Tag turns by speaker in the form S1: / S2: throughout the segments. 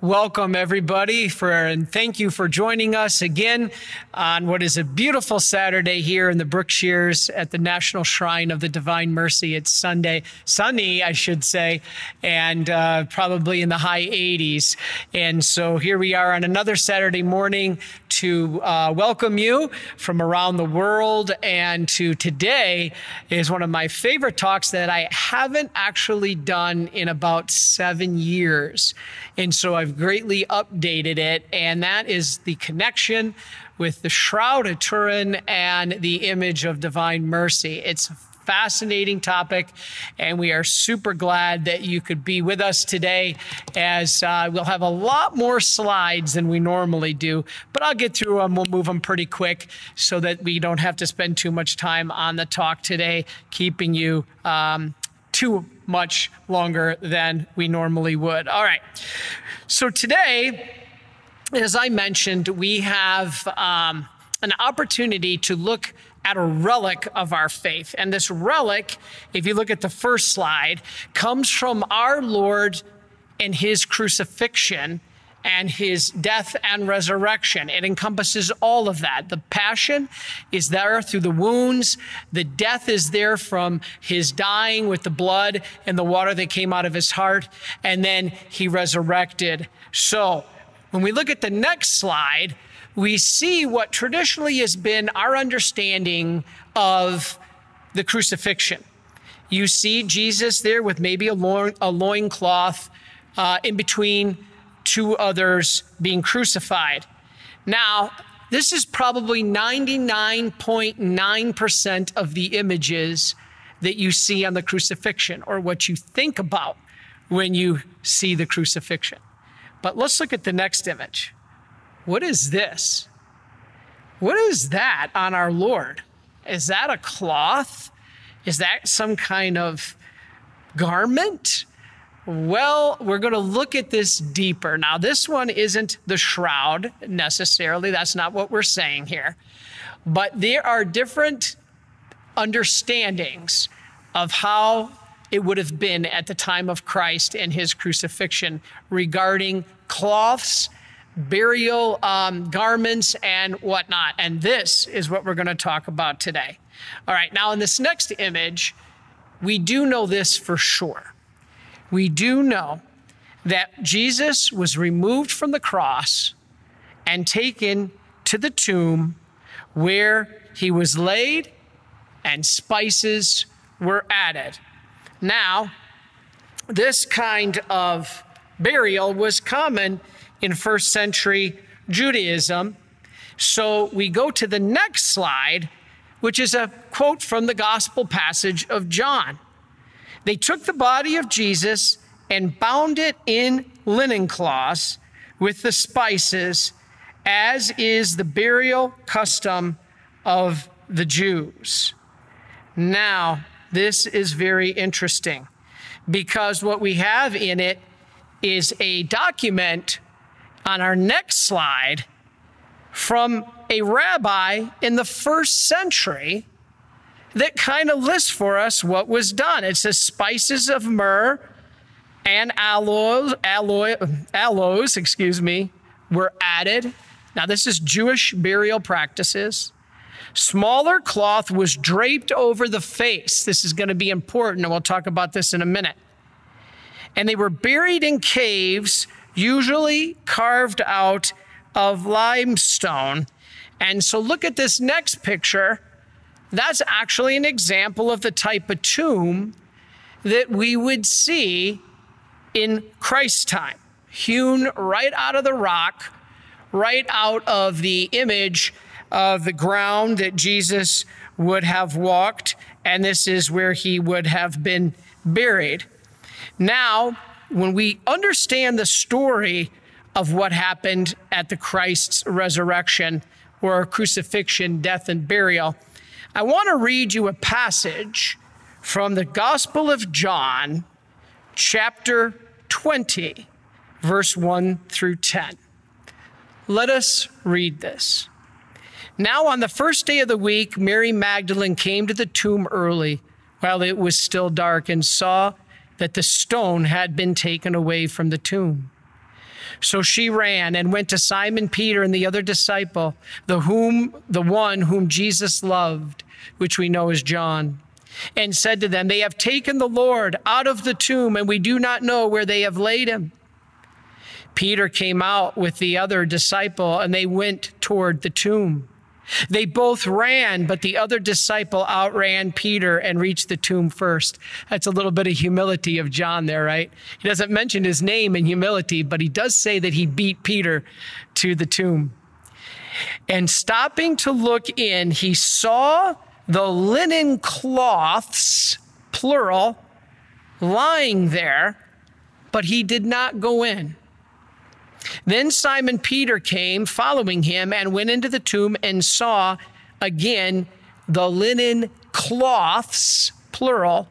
S1: Welcome, everybody, for and thank you for joining us again on what is a beautiful Saturday here in the Berkshires at the National Shrine of the Divine Mercy. It's Sunday, sunny, I should say, and uh, probably in the high 80s. And so here we are on another Saturday morning to uh, welcome you from around the world. And to today is one of my favorite talks that I haven't actually done in about seven years. And so I've greatly updated it, and that is the connection with the Shroud of Turin and the image of divine mercy. It's a fascinating topic, and we are super glad that you could be with us today as uh, we'll have a lot more slides than we normally do, but I'll get through them. We'll move them pretty quick so that we don't have to spend too much time on the talk today, keeping you um, too much longer than we normally would. All right. So today, as I mentioned, we have um, an opportunity to look at a relic of our faith. And this relic, if you look at the first slide, comes from our Lord and his crucifixion and his death and resurrection. It encompasses all of that. The passion is there through the wounds, the death is there from his dying with the blood and the water that came out of his heart, and then he resurrected. So, when we look at the next slide, we see what traditionally has been our understanding of the crucifixion. You see Jesus there with maybe a, loin, a loincloth uh, in between two others being crucified. Now, this is probably 99.9% of the images that you see on the crucifixion or what you think about when you see the crucifixion. But let's look at the next image. What is this? What is that on our Lord? Is that a cloth? Is that some kind of garment? Well, we're going to look at this deeper. Now, this one isn't the shroud necessarily. That's not what we're saying here. But there are different understandings of how it would have been at the time of Christ and his crucifixion regarding cloths, burial um, garments, and whatnot. And this is what we're going to talk about today. All right, now in this next image, we do know this for sure we do know that Jesus was removed from the cross and taken to the tomb where he was laid and spices were added. Now, this kind of burial was common in first century Judaism. So we go to the next slide, which is a quote from the gospel passage of John. They took the body of Jesus and bound it in linen cloths with the spices, as is the burial custom of the Jews. Now, this is very interesting because what we have in it is a document on our next slide from a rabbi in the first century that kind of lists for us what was done. It says spices of myrrh and aloes, alloy, aloes, excuse me, were added. Now, this is Jewish burial practices. Smaller cloth was draped over the face. This is going to be important, and we'll talk about this in a minute. And they were buried in caves, usually carved out of limestone. And so, look at this next picture. That's actually an example of the type of tomb that we would see in Christ's time, hewn right out of the rock, right out of the image of the ground that Jesus would have walked, and this is where he would have been buried. Now, when we understand the story of what happened at the Christ's resurrection or crucifixion, death, and burial, I want to read you a passage from the Gospel of John, chapter 20, verse 1 through 10. Let us read this. Now, on the first day of the week, Mary Magdalene came to the tomb early while it was still dark and saw that the stone had been taken away from the tomb. So she ran and went to Simon Peter and the other disciple, the whom the one whom Jesus loved, which we know as John, and said to them, They have taken the Lord out of the tomb, and we do not know where they have laid him. Peter came out with the other disciple, and they went toward the tomb. They both ran, but the other disciple outran Peter and reached the tomb first. That's a little bit of humility of John there, right? He doesn't mention his name in humility, but he does say that he beat Peter to the tomb. And stopping to look in, he saw the linen cloths, plural, lying there, but he did not go in. Then Simon Peter came following him and went into the tomb and saw again the linen cloths, plural,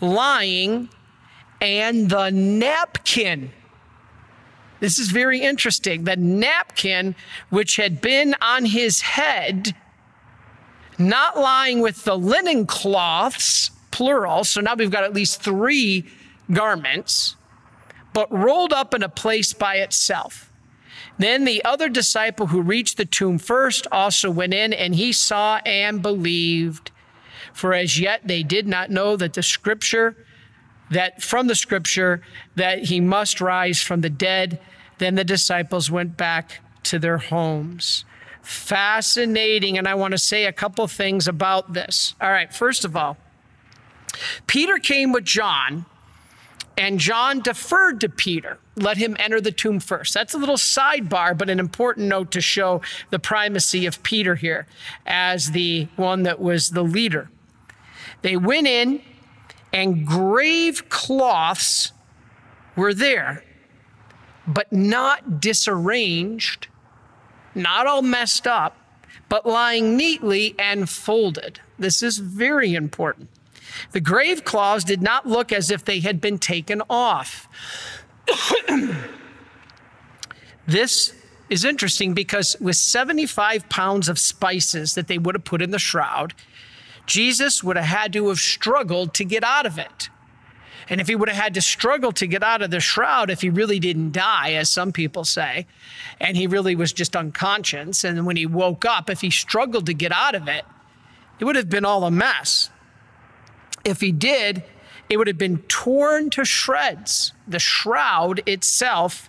S1: lying and the napkin. This is very interesting. The napkin, which had been on his head, not lying with the linen cloths, plural. So now we've got at least three garments but rolled up in a place by itself. Then the other disciple who reached the tomb first also went in, and he saw and believed. For as yet they did not know that the scripture, that from the scripture, that he must rise from the dead. Then the disciples went back to their homes. Fascinating. And I want to say a couple things about this. All right, first of all, Peter came with John and John deferred to Peter, let him enter the tomb first. That's a little sidebar, but an important note to show the primacy of Peter here as the one that was the leader. They went in, and grave cloths were there, but not disarranged, not all messed up, but lying neatly and folded. This is very important. The grave cloths did not look as if they had been taken off. this is interesting because with 75 pounds of spices that they would have put in the shroud, Jesus would have had to have struggled to get out of it. And if he would have had to struggle to get out of the shroud, if he really didn't die, as some people say, and he really was just unconscious, and when he woke up, if he struggled to get out of it, it would have been all a mess. If he did, it would have been torn to shreds, the shroud itself,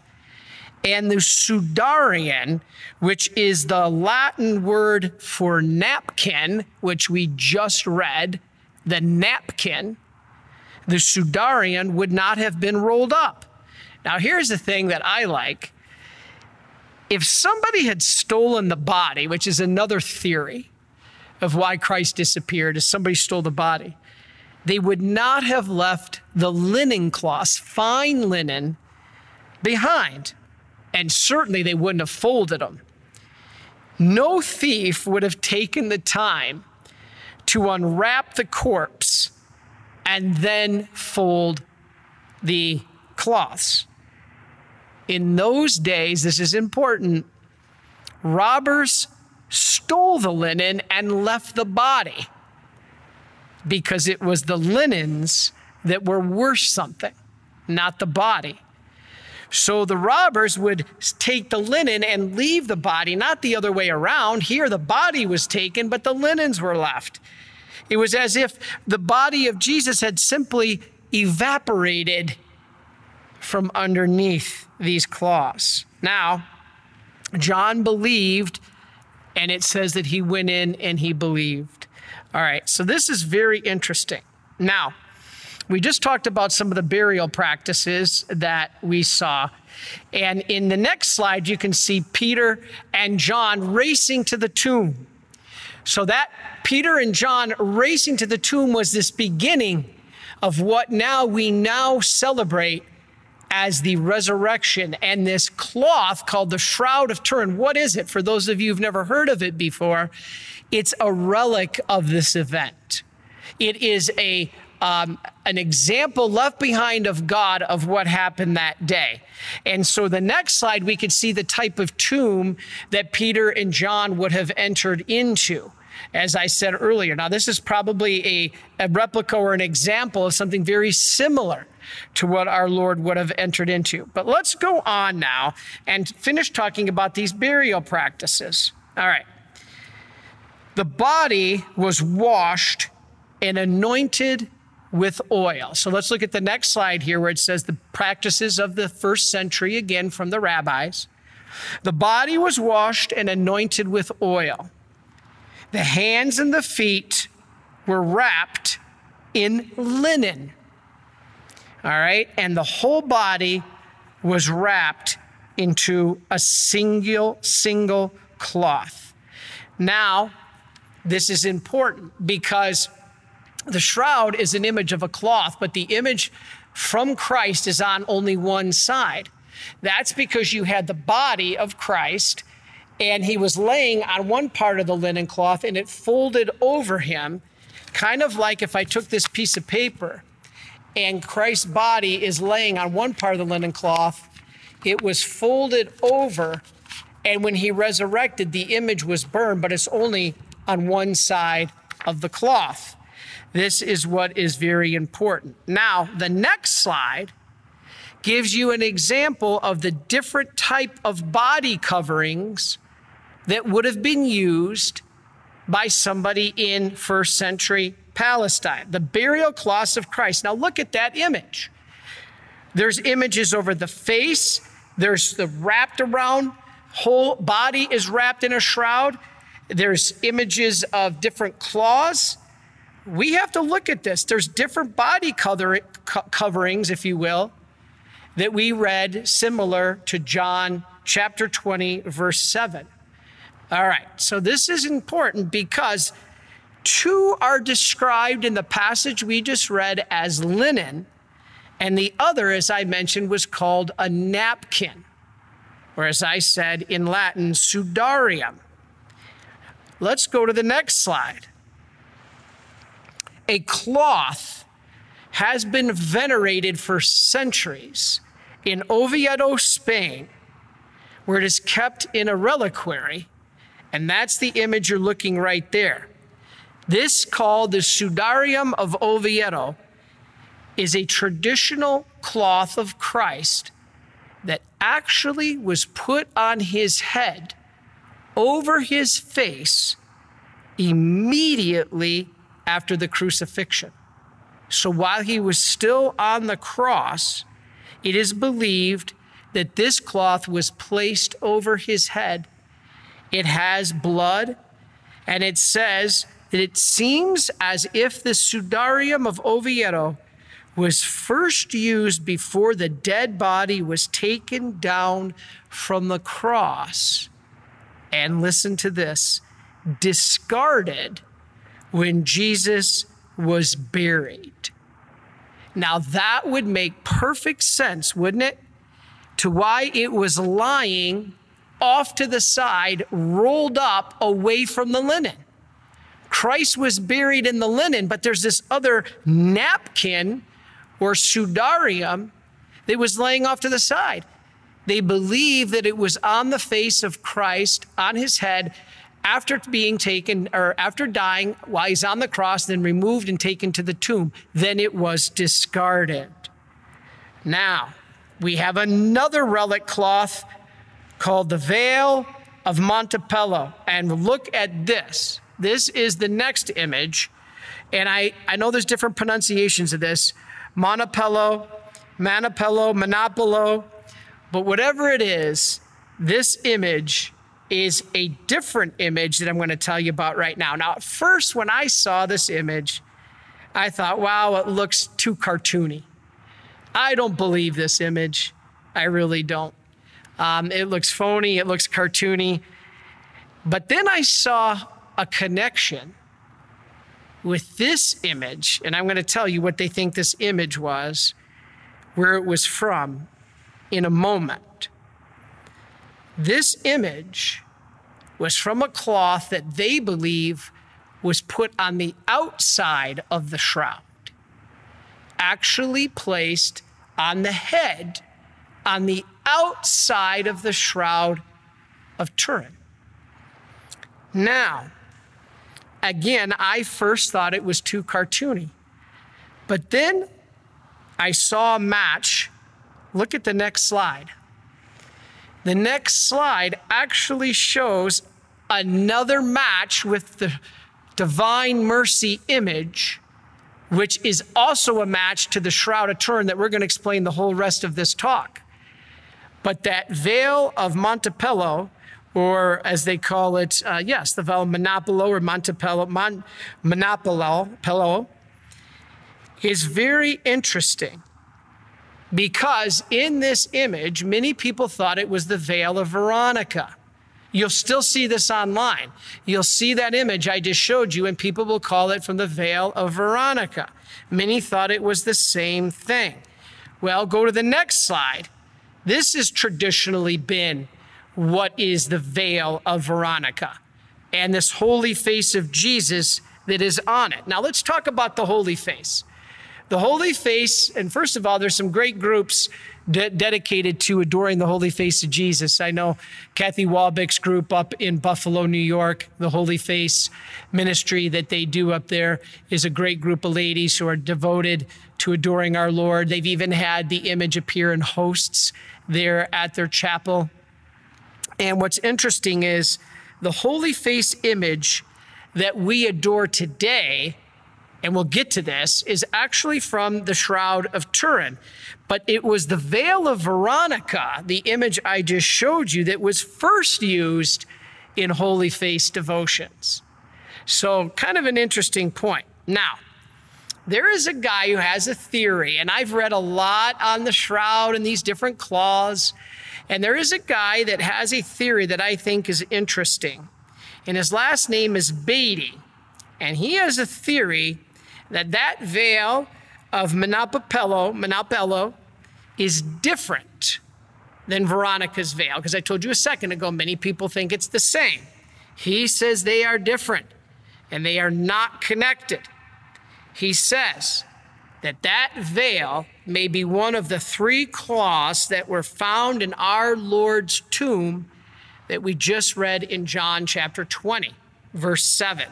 S1: and the sudarium, which is the Latin word for napkin, which we just read, the napkin, the sudarium would not have been rolled up. Now, here's the thing that I like. If somebody had stolen the body, which is another theory of why Christ disappeared, is somebody stole the body they would not have left the linen cloths, fine linen, behind. And certainly they wouldn't have folded them. No thief would have taken the time to unwrap the corpse and then fold the cloths. In those days, this is important, robbers stole the linen and left the body because it was the linens that were worth something, not the body. So the robbers would take the linen and leave the body, not the other way around. Here, the body was taken, but the linens were left. It was as if the body of Jesus had simply evaporated from underneath these cloths. Now, John believed, and it says that he went in and he believed. All right, so this is very interesting. Now, we just talked about some of the burial practices that we saw. And in the next slide, you can see Peter and John racing to the tomb. So that Peter and John racing to the tomb was this beginning of what now we now celebrate as the resurrection and this cloth called the Shroud of Turin. What is it? For those of you who've never heard of it before, it's a relic of this event. It is a um, an example left behind of God of what happened that day. And so the next slide, we could see the type of tomb that Peter and John would have entered into. As I said earlier, now this is probably a, a replica or an example of something very similar to what our Lord would have entered into. But let's go on now and finish talking about these burial practices. All right. The body was washed and anointed with oil. So let's look at the next slide here where it says the practices of the first century, again from the rabbis. The body was washed and anointed with oil. The hands and the feet were wrapped in linen. All right. And the whole body was wrapped into a single, single cloth. Now, this is important because the shroud is an image of a cloth, but the image from Christ is on only one side. That's because you had the body of Christ and he was laying on one part of the linen cloth and it folded over him, kind of like if I took this piece of paper and Christ's body is laying on one part of the linen cloth, it was folded over. And when he resurrected, the image was burned, but it's only on one side of the cloth. This is what is very important. Now, the next slide gives you an example of the different type of body coverings that would have been used by somebody in first century Palestine. The burial cloths of Christ. Now look at that image. There's images over the face, there's the wrapped around, whole body is wrapped in a shroud. There's images of different claws. We have to look at this. There's different body cover, coverings, if you will, that we read similar to John chapter 20, verse 7. All right, so this is important because two are described in the passage we just read as linen, and the other, as I mentioned, was called a napkin, or as I said in Latin, sudarium. Let's go to the next slide. A cloth has been venerated for centuries in Oviedo, Spain, where it is kept in a reliquary. And that's the image you're looking right there. This, called the Sudarium of Oviedo, is a traditional cloth of Christ that actually was put on his head over his face immediately after the crucifixion. So while he was still on the cross, it is believed that this cloth was placed over his head. It has blood, and it says that it seems as if the Sudarium of Oviedo was first used before the dead body was taken down from the cross. And listen to this discarded when Jesus was buried. Now, that would make perfect sense, wouldn't it? To why it was lying off to the side, rolled up away from the linen. Christ was buried in the linen, but there's this other napkin or sudarium that was laying off to the side. They believe that it was on the face of Christ, on his head, after being taken or after dying while he's on the cross, then removed and taken to the tomb. Then it was discarded. Now, we have another relic cloth called the veil of Montepello. And look at this. This is the next image. And I, I know there's different pronunciations of this Montepello, Manapello, Monopolo. But whatever it is, this image is a different image that I'm going to tell you about right now. Now, at first, when I saw this image, I thought, wow, it looks too cartoony. I don't believe this image. I really don't. Um, it looks phony, it looks cartoony. But then I saw a connection with this image, and I'm going to tell you what they think this image was, where it was from in a moment. This image was from a cloth that they believe was put on the outside of the shroud, actually placed on the head on the outside of the shroud of Turin. Now, again, I first thought it was too cartoony. But then I saw a match. Look at the next slide. The next slide actually shows another match with the divine mercy image, which is also a match to the Shroud of Turin that we're going to explain the whole rest of this talk. But that veil of Montepello, or as they call it, uh, yes, the veil of Monopolo or Montepello, Mon- Monopolo, Pello, is very interesting because in this image, many people thought it was the veil of Veronica. You'll still see this online. You'll see that image I just showed you, and people will call it from the veil of Veronica. Many thought it was the same thing. Well, go to the next slide. This has traditionally been what is the veil of Veronica and this holy face of Jesus that is on it. Now, let's talk about the holy face. The holy face, and first of all, there's some great groups de- dedicated to adoring the holy face of Jesus. I know Kathy Walbeck's group up in Buffalo, New York, the Holy Face ministry that they do up there is a great group of ladies who are devoted to adoring our Lord. They've even had the image appear in hosts there at their chapel. And what's interesting is the holy face image that we adore today, and we'll get to this, is actually from the Shroud of Turin. But it was the veil of Veronica, the image I just showed you, that was first used in holy face devotions. So, kind of an interesting point. Now, there is a guy who has a theory, and I've read a lot on the shroud and these different claws. And there is a guy that has a theory that I think is interesting. And his last name is Beatty. And he has a theory that that veil of Monopello, Monopello is different than Veronica's veil. Because I told you a second ago, many people think it's the same. He says they are different and they are not connected he says that that veil may be one of the three cloths that were found in our Lord's tomb that we just read in John chapter 20, verse 7.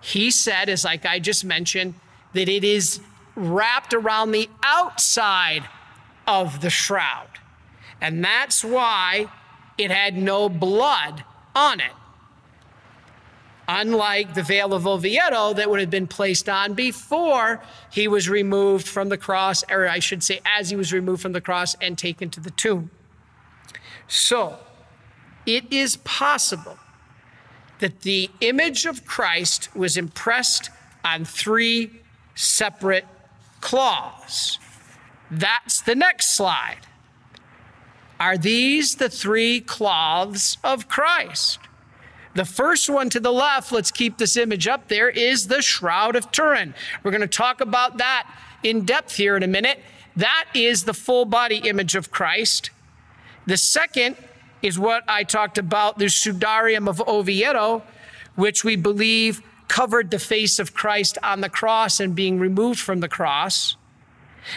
S1: He said, as like I just mentioned, that it is wrapped around the outside of the shroud. And that's why it had no blood on it unlike the veil of Oviedo that would have been placed on before he was removed from the cross, or I should say, as he was removed from the cross and taken to the tomb. So, it is possible that the image of Christ was impressed on three separate claws. That's the next slide. Are these the three cloths of Christ? The first one to the left, let's keep this image up there, is the Shroud of Turin. We're going to talk about that in depth here in a minute. That is the full body image of Christ. The second is what I talked about, the Sudarium of Oviedo, which we believe covered the face of Christ on the cross and being removed from the cross.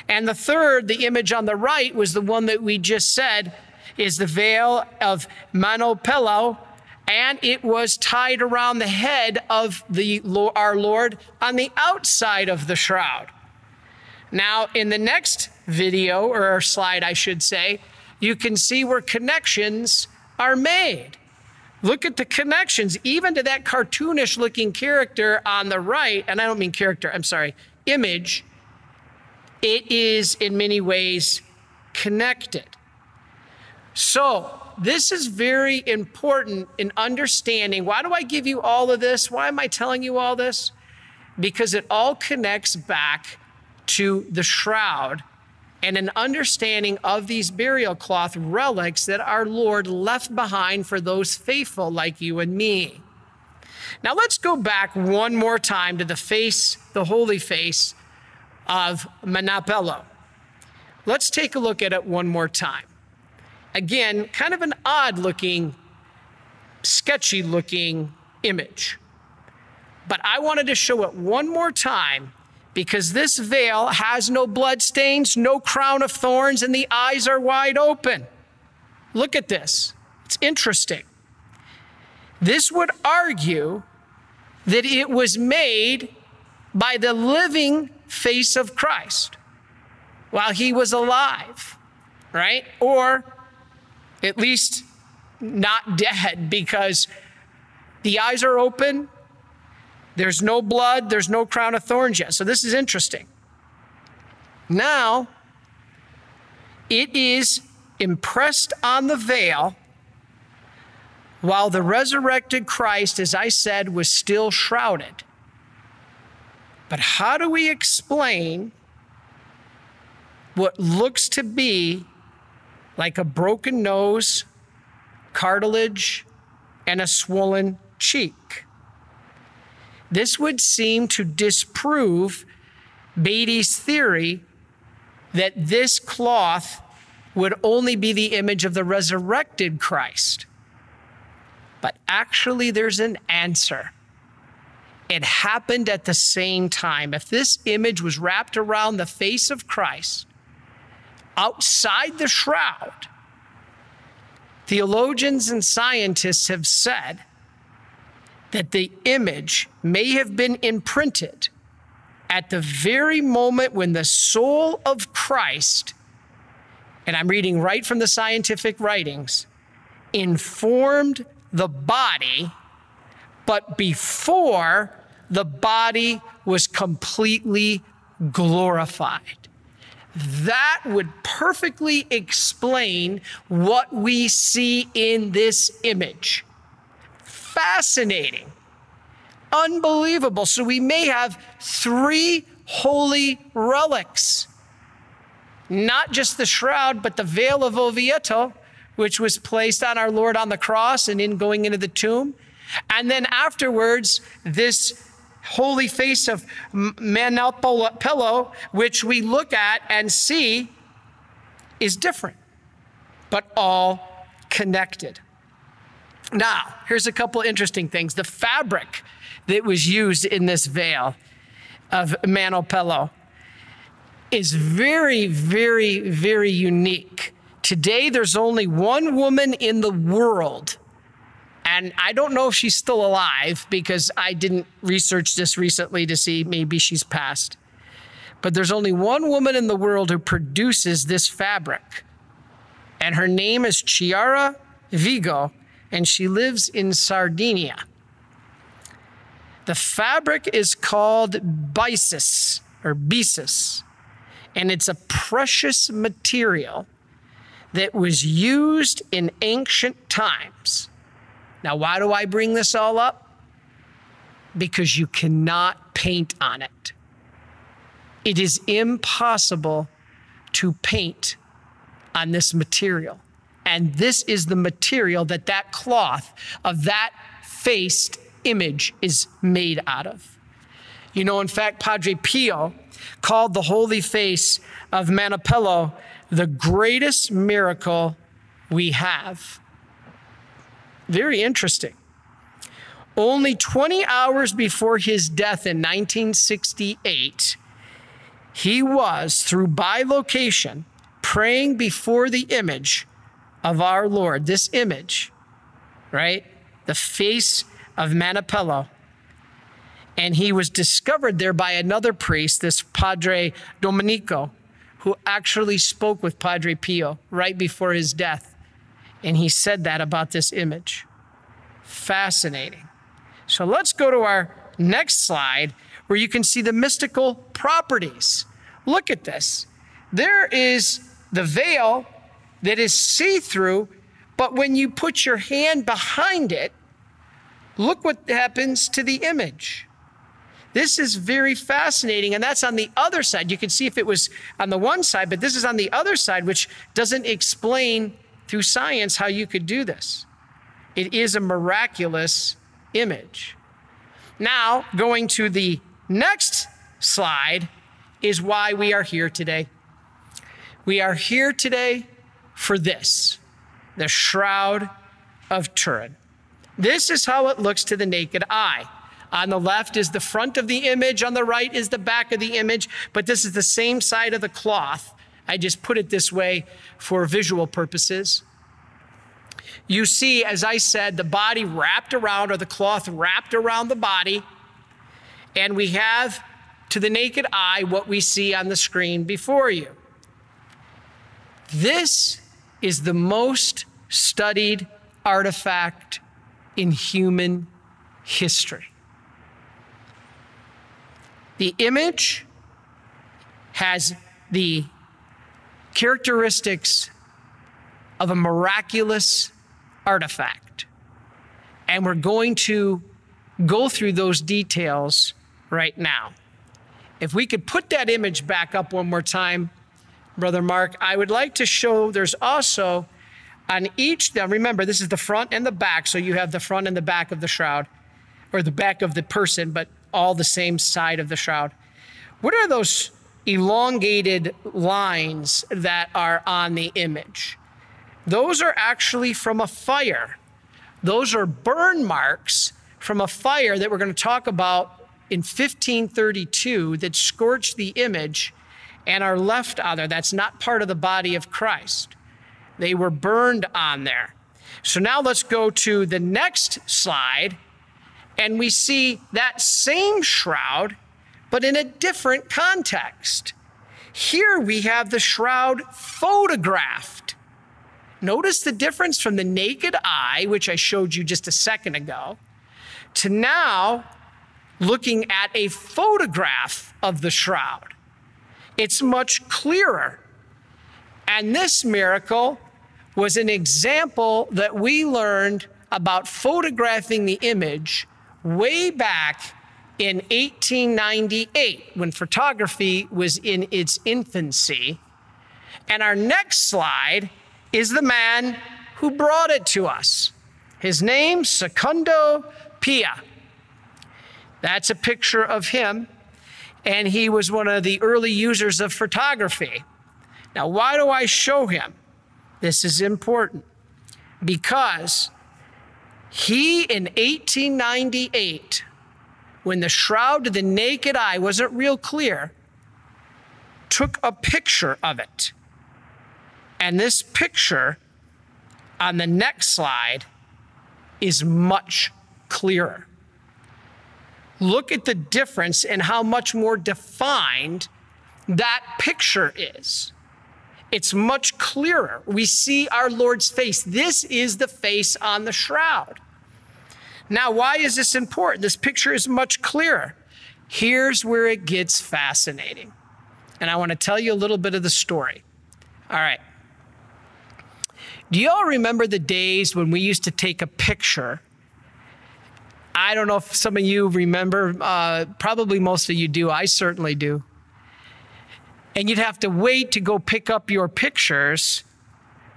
S1: And the third, the image on the right, was the one that we just said is the veil of Monopello, and it was tied around the head of the our Lord on the outside of the shroud. Now, in the next video or slide, I should say, you can see where connections are made. Look at the connections, even to that cartoonish looking character on the right, and I don't mean character, I'm sorry, image. It is in many ways connected. So, this is very important in understanding why do I give you all of this? Why am I telling you all this? Because it all connects back to the shroud and an understanding of these burial cloth relics that our Lord left behind for those faithful like you and me. Now let's go back one more time to the face, the holy face of Manapello. Let's take a look at it one more time. Again, kind of an odd looking, sketchy looking image. But I wanted to show it one more time because this veil has no blood stains, no crown of thorns, and the eyes are wide open. Look at this. It's interesting. This would argue that it was made by the living face of Christ. while he was alive, right? Or at least not dead because the eyes are open, there's no blood, there's no crown of thorns yet. So this is interesting. Now, it is impressed on the veil while the resurrected Christ, as I said, was still shrouded. But how do we explain what looks to be like a broken nose, cartilage, and a swollen cheek? This would seem to disprove Beatty's theory that this cloth would only be the image of the resurrected Christ. But actually, there's an answer. It happened at the same time. If this image was wrapped around the face of Christ, outside the shroud, theologians and scientists have said that the image may have been imprinted at the very moment when the soul of Christ, and I'm reading right from the scientific writings, informed the body, but before the body was completely glorified. That would perfectly explain what we see in this image fascinating, unbelievable. So we may have three holy relics not just the shroud, but the veil of Oviedo, which was placed on our Lord on the cross and in going into the tomb. And then afterwards, this holy face of Manoel which we look at and see is different, but all connected. Now, here's a couple interesting things. The fabric that was used in this veil of Manoel is very, very, very unique. Today, there's only one woman in the world, and I don't know if she's still alive because I didn't research this recently to see maybe she's passed. But there's only one woman in the world who produces this fabric, and her name is Chiara Vigo, and she lives in Sardinia. The fabric is called byssus or byssus, and it's a precious material that was used in ancient times. Now, why do I bring this all up? Because you cannot paint on it. It is impossible to paint on this material. And this is the material that that cloth of that faced image is made out of. You know, in fact, Padre Pio called the holy face of Manoel the greatest miracle we have. Very interesting. Only 20 hours before his death in 1968, he was, through bilocation, praying before the image of our Lord, this image, right? The face of Manapello. and he was discovered there by another priest, this Padre Domenico, who actually spoke with Padre Pio right before his death. And he said that about this image. Fascinating. So let's go to our next slide where you can see the mystical properties. Look at this. There is the veil that is see through, but when you put your hand behind it, look what happens to the image. This is very fascinating, and that's on the other side. You can see if it was on the one side, but this is on the other side, which doesn't explain through science how you could do this. It is a miraculous image. Now, going to the next slide is why we are here today. We are here today for this the Shroud of Turin. This is how it looks to the naked eye. On the left is the front of the image, on the right is the back of the image, but this is the same side of the cloth. I just put it this way for visual purposes. You see, as I said, the body wrapped around, or the cloth wrapped around the body, and we have to the naked eye what we see on the screen before you. This is the most studied artifact in human history. The image has the characteristics of a miraculous artifact. And we're going to go through those details right now. If we could put that image back up one more time, Brother Mark, I would like to show there's also on each, now remember, this is the front and the back, so you have the front and the back of the shroud, or the back of the person, but all the same side of the shroud. What are those elongated lines that are on the image? Those are actually from a fire. Those are burn marks from a fire that we're going to talk about in 1532 that scorched the image and are left on there. That's not part of the body of Christ. They were burned on there. So now let's go to the next slide, and we see that same shroud, but in a different context. Here we have the shroud photographed. Notice the difference from the naked eye, which I showed you just a second ago, to now looking at a photograph of the shroud. It's much clearer. And this miracle was an example that we learned about photographing the image way back in 1898 when photography was in its infancy. And our next slide is the man who brought it to us. His name, Secondo Pia. That's a picture of him, and he was one of the early users of photography. Now, why do I show him? This is important because he in 1898, when the shroud to the naked eye wasn't real clear, took a picture of it. And this picture on the next slide is much clearer. Look at the difference in how much more defined that picture is. It's much clearer. We see our Lord's face. This is the face on the shroud. Now, why is this important? This picture is much clearer. Here's where it gets fascinating. And I want to tell you a little bit of the story. All right. Do you all remember the days when we used to take a picture? I don't know if some of you remember, uh, probably most of you do. I certainly do and you'd have to wait to go pick up your pictures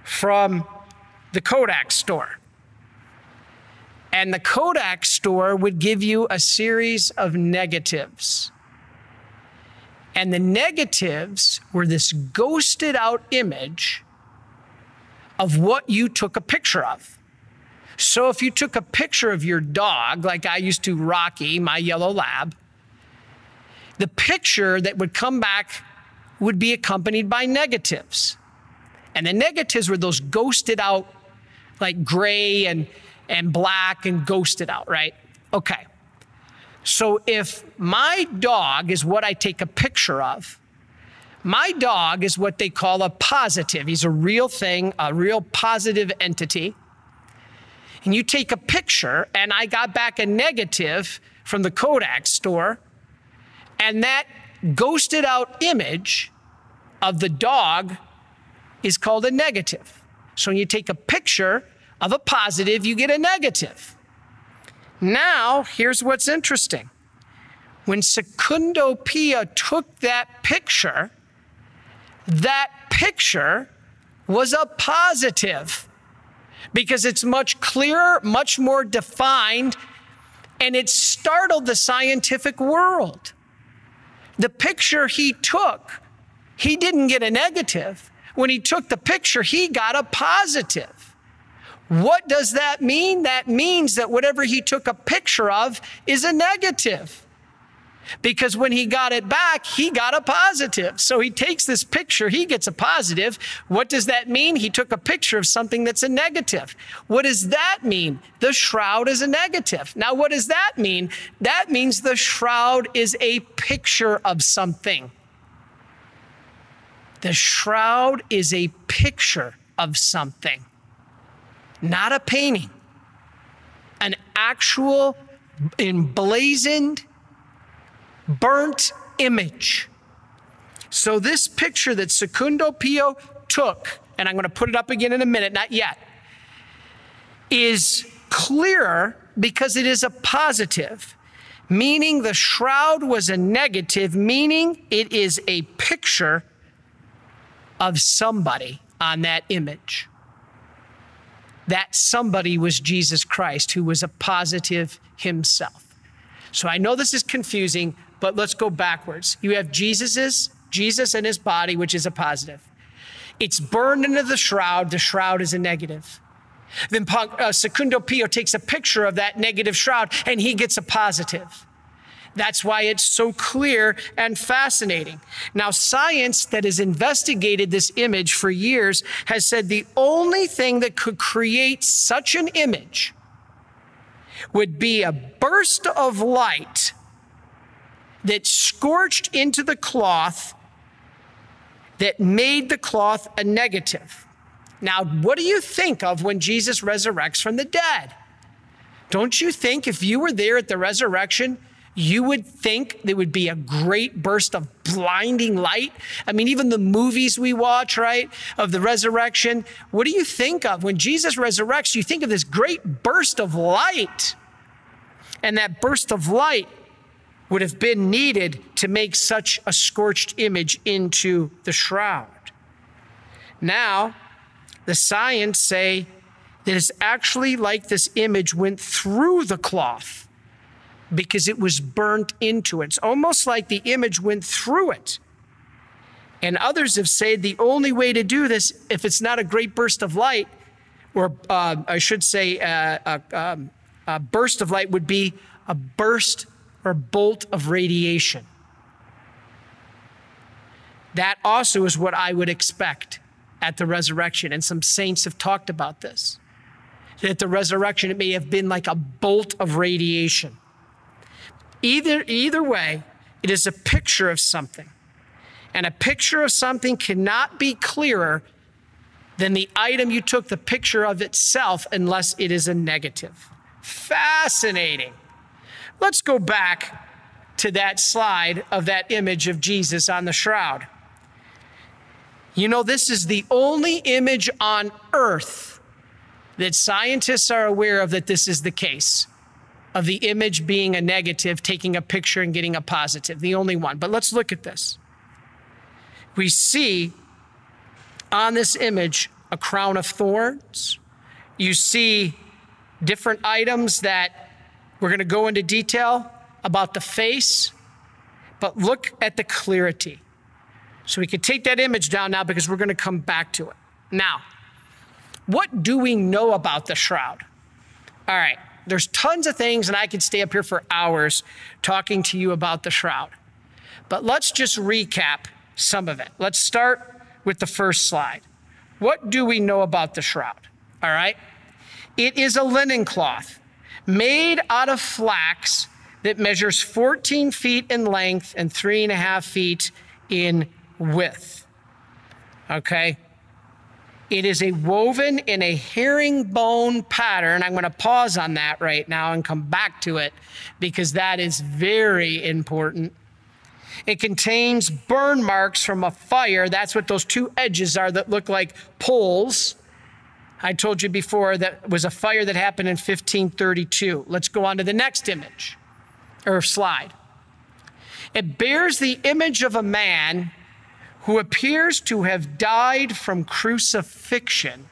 S1: from the Kodak store. And the Kodak store would give you a series of negatives. And the negatives were this ghosted out image of what you took a picture of. So if you took a picture of your dog, like I used to Rocky, my yellow lab, the picture that would come back would be accompanied by negatives. And the negatives were those ghosted out, like gray and, and black and ghosted out, right? Okay. So if my dog is what I take a picture of, my dog is what they call a positive. He's a real thing, a real positive entity. And you take a picture, and I got back a negative from the Kodak store, and that ghosted out image of the dog is called a negative. So when you take a picture of a positive, you get a negative. Now, here's what's interesting. When Secondo Pia took that picture, that picture was a positive because it's much clearer, much more defined, and it startled the scientific world. The picture he took, he didn't get a negative. When he took the picture, he got a positive. What does that mean? That means that whatever he took a picture of is a negative because when he got it back, he got a positive. So he takes this picture, he gets a positive. What does that mean? He took a picture of something that's a negative. What does that mean? The shroud is a negative. Now, what does that mean? That means the shroud is a picture of something. The shroud is a picture of something, not a painting, an actual emblazoned, burnt image. So, this picture that Secondo Pia took, and I'm going to put it up again in a minute, not yet, is clearer because it is a positive, meaning the shroud was a negative, meaning it is a picture of somebody on that image. That somebody was Jesus Christ, who was a positive himself. So I know this is confusing, but let's go backwards. You have Jesus's Jesus and his body, which is a positive. It's burned into the shroud. The shroud is a negative. Then uh, Secondo Pia takes a picture of that negative shroud and he gets a positive. That's why it's so clear and fascinating. Now, science that has investigated this image for years has said the only thing that could create such an image would be a burst of light that scorched into the cloth that made the cloth a negative. Now, what do you think of when Jesus resurrects from the dead? Don't you think if you were there at the resurrection, you would think there would be a great burst of blinding light. I mean, even the movies we watch, right, of the resurrection, what do you think of? When Jesus resurrects, you think of this great burst of light. And that burst of light would have been needed to make such a scorched image into the shroud. Now, the science say that it's actually like this image went through the cloth because it was burnt into it. It's almost like the image went through it. And others have said the only way to do this, if it's not a great burst of light, or uh, I should say uh, a, um, a burst of light, would be a burst or bolt of radiation. That also is what I would expect at the resurrection. And some saints have talked about this. That at the resurrection, it may have been like a bolt of radiation. Either, either way, it is a picture of something. And a picture of something cannot be clearer than the item you took the picture of itself unless it is a negative. Fascinating. Let's go back to that slide of that image of Jesus on the shroud. You know, this is the only image on earth that scientists are aware of that this is the case of the image being a negative, taking a picture and getting a positive, the only one. But let's look at this. We see on this image a crown of thorns. You see different items that we're going to go into detail about the face, but look at the clarity. So we can take that image down now because we're going to come back to it. Now, what do we know about the shroud? All right. There's tons of things, and I could stay up here for hours talking to you about the shroud. But let's just recap some of it. Let's start with the first slide. What do we know about the shroud? All right. It is a linen cloth made out of flax that measures 14 feet in length and three and a half feet in width. Okay. It is a woven in a herringbone pattern. I'm going to pause on that right now and come back to it because that is very important. It contains burn marks from a fire. That's what those two edges are that look like poles. I told you before that was a fire that happened in 1532. Let's go on to the next image or slide. It bears the image of a man who appears to have died from crucifixion.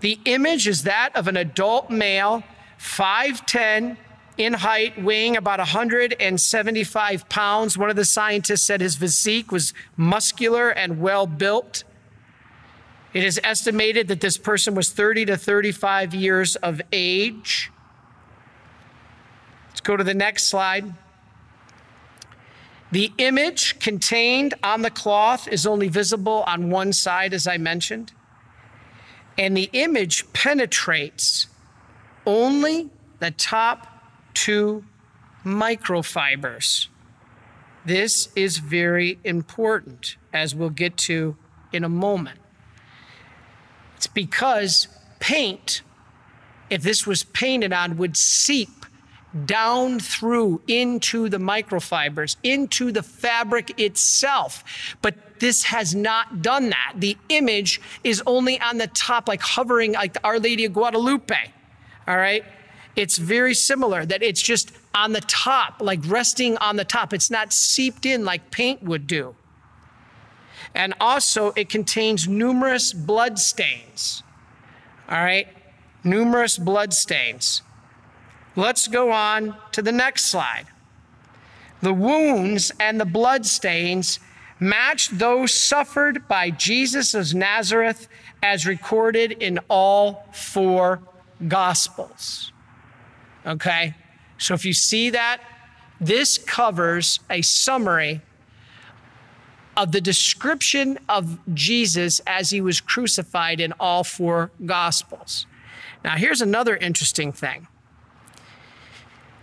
S1: The image is that of an adult male, 5'10 in height, weighing about 175 pounds. One of the scientists said his physique was muscular and well built. It is estimated that this person was 30 to 35 years of age. Let's go to the next slide. The image contained on the cloth is only visible on one side, as I mentioned. And the image penetrates only the top two microfibers. This is very important as we'll get to in a moment. It's because paint, if this was painted on, would seep down through into the microfibers, into the fabric itself. But this has not done that. The image is only on the top, like hovering like Our Lady of Guadalupe. All right? It's very similar, that it's just on the top, like resting on the top. It's not seeped in like paint would do. And also, it contains numerous blood stains. All right? Numerous blood stains. Let's go on to the next slide. The wounds and the blood stains match those suffered by Jesus of Nazareth as recorded in all four Gospels. Okay? So if you see that, this covers a summary of the description of Jesus as he was crucified in all four Gospels. Now, here's another interesting thing.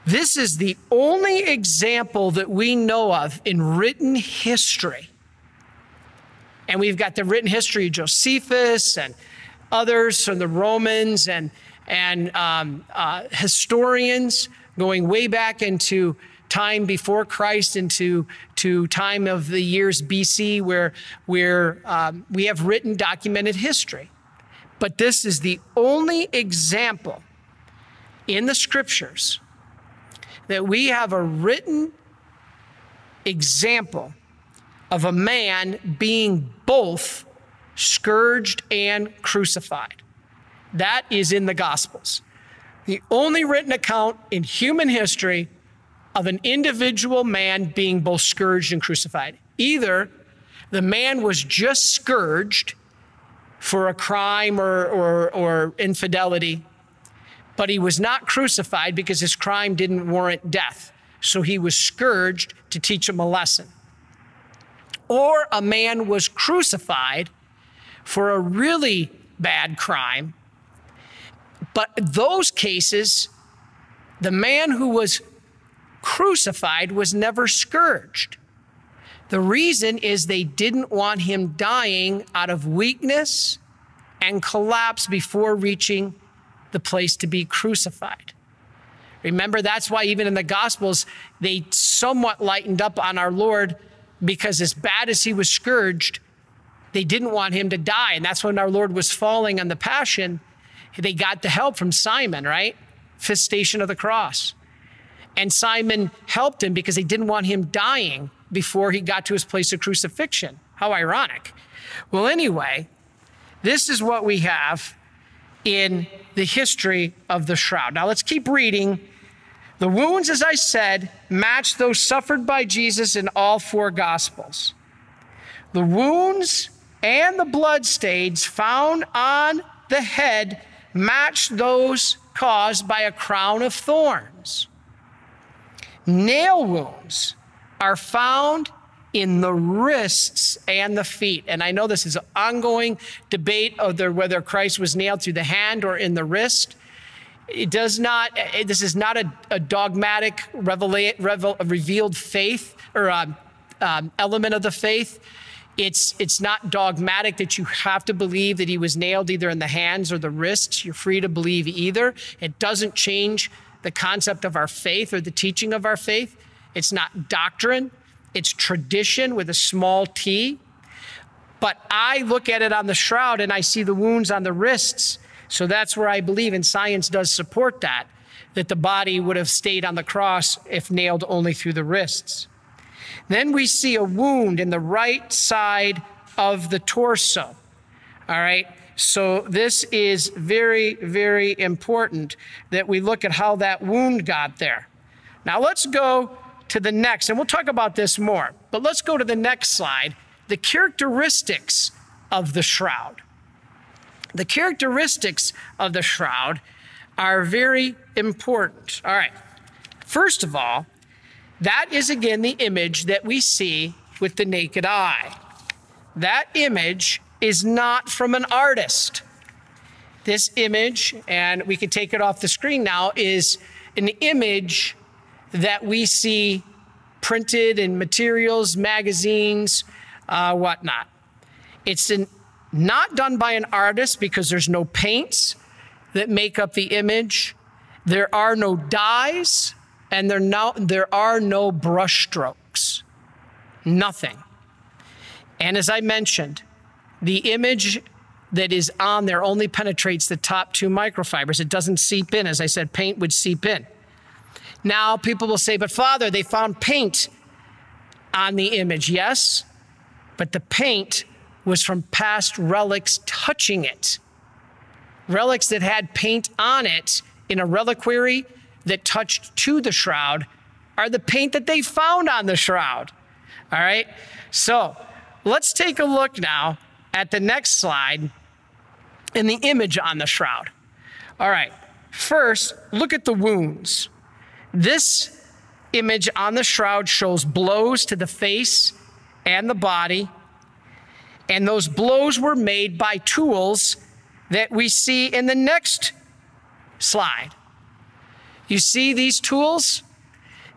S1: This is the only example that we know of in written history. And we've got the written history of Josephus and others from the Romans and, and um, uh, historians going way back into time before Christ into to time of the years BC where, where um, we have written documented history. But this is the only example in the scriptures that we have a written example of a man being both scourged and crucified. That is in the Gospels. The only written account in human history of an individual man being both scourged and crucified. Either the man was just scourged for a crime or, or, or infidelity but he was not crucified because his crime didn't warrant death. So he was scourged to teach him a lesson. Or a man was crucified for a really bad crime. But those cases, the man who was crucified was never scourged. The reason is they didn't want him dying out of weakness and collapse before reaching the place to be crucified. Remember, that's why even in the Gospels, they somewhat lightened up on our Lord because, as bad as he was scourged, they didn't want him to die. And that's when our Lord was falling on the Passion. They got the help from Simon, right? Fifth station of the cross. And Simon helped him because they didn't want him dying before he got to his place of crucifixion. How ironic. Well, anyway, this is what we have in the history of the shroud. Now let's keep reading. The wounds, as I said, match those suffered by Jesus in all four Gospels. The wounds and the blood stains found on the head match those caused by a crown of thorns. Nail wounds are found in the wrists and the feet. And I know this is an ongoing debate of the, whether Christ was nailed through the hand or in the wrist. It does not, this is not a, a dogmatic revela, revel, revealed faith or um, um, element of the faith. It's, it's not dogmatic that you have to believe that he was nailed either in the hands or the wrists. You're free to believe either. It doesn't change the concept of our faith or the teaching of our faith. It's not doctrine. It's tradition with a small t. But I look at it on the shroud and I see the wounds on the wrists. So that's where I believe, and science does support that, that the body would have stayed on the cross if nailed only through the wrists. Then we see a wound in the right side of the torso. All right. So this is very, very important that we look at how that wound got there. Now let's go to the next, and we'll talk about this more, but let's go to the next slide the characteristics of the shroud. The characteristics of the shroud are very important. All right. First of all, that is again the image that we see with the naked eye. That image is not from an artist. This image, and we can take it off the screen now, is an image that we see printed in materials, magazines, uh, whatnot. It's in, not done by an artist because there's no paints that make up the image. There are no dyes and there, no, there are no brush strokes. Nothing. And as I mentioned, the image that is on there only penetrates the top two microfibers. It doesn't seep in. As I said, paint would seep in. Now people will say, but Father, they found paint on the image. Yes, but the paint was from past relics touching it. Relics that had paint on it in a reliquary that touched to the shroud are the paint that they found on the shroud. All right? So let's take a look now at the next slide in the image on the shroud. All right, first, look at the wounds. This image on the shroud shows blows to the face and the body. And those blows were made by tools that we see in the next slide. You see these tools?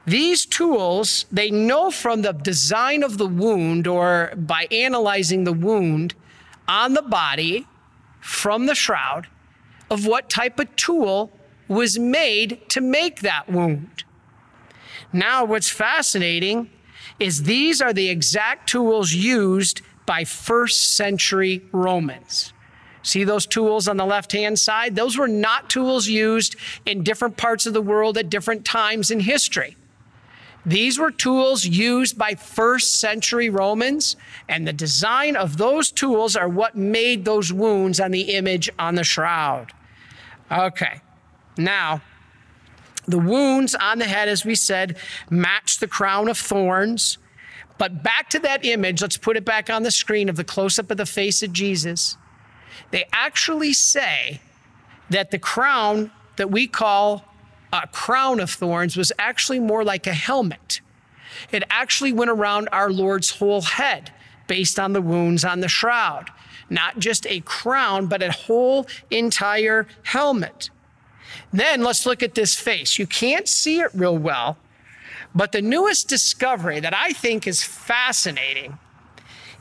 S1: These tools, they know from the design of the wound or by analyzing the wound on the body from the shroud of what type of tool was made to make that wound. Now, what's fascinating is these are the exact tools used by first century Romans. See those tools on the left hand side? Those were not tools used in different parts of the world at different times in history. These were tools used by first century Romans, and the design of those tools are what made those wounds on the image on the shroud. Okay, now, the wounds on the head, as we said, match the crown of thorns. But back to that image, let's put it back on the screen of the close up of the face of Jesus. They actually say that the crown that we call a crown of thorns was actually more like a helmet. It actually went around our Lord's whole head based on the wounds on the shroud. Not just a crown, but a whole entire helmet. Then let's look at this face. You can't see it real well, but the newest discovery that I think is fascinating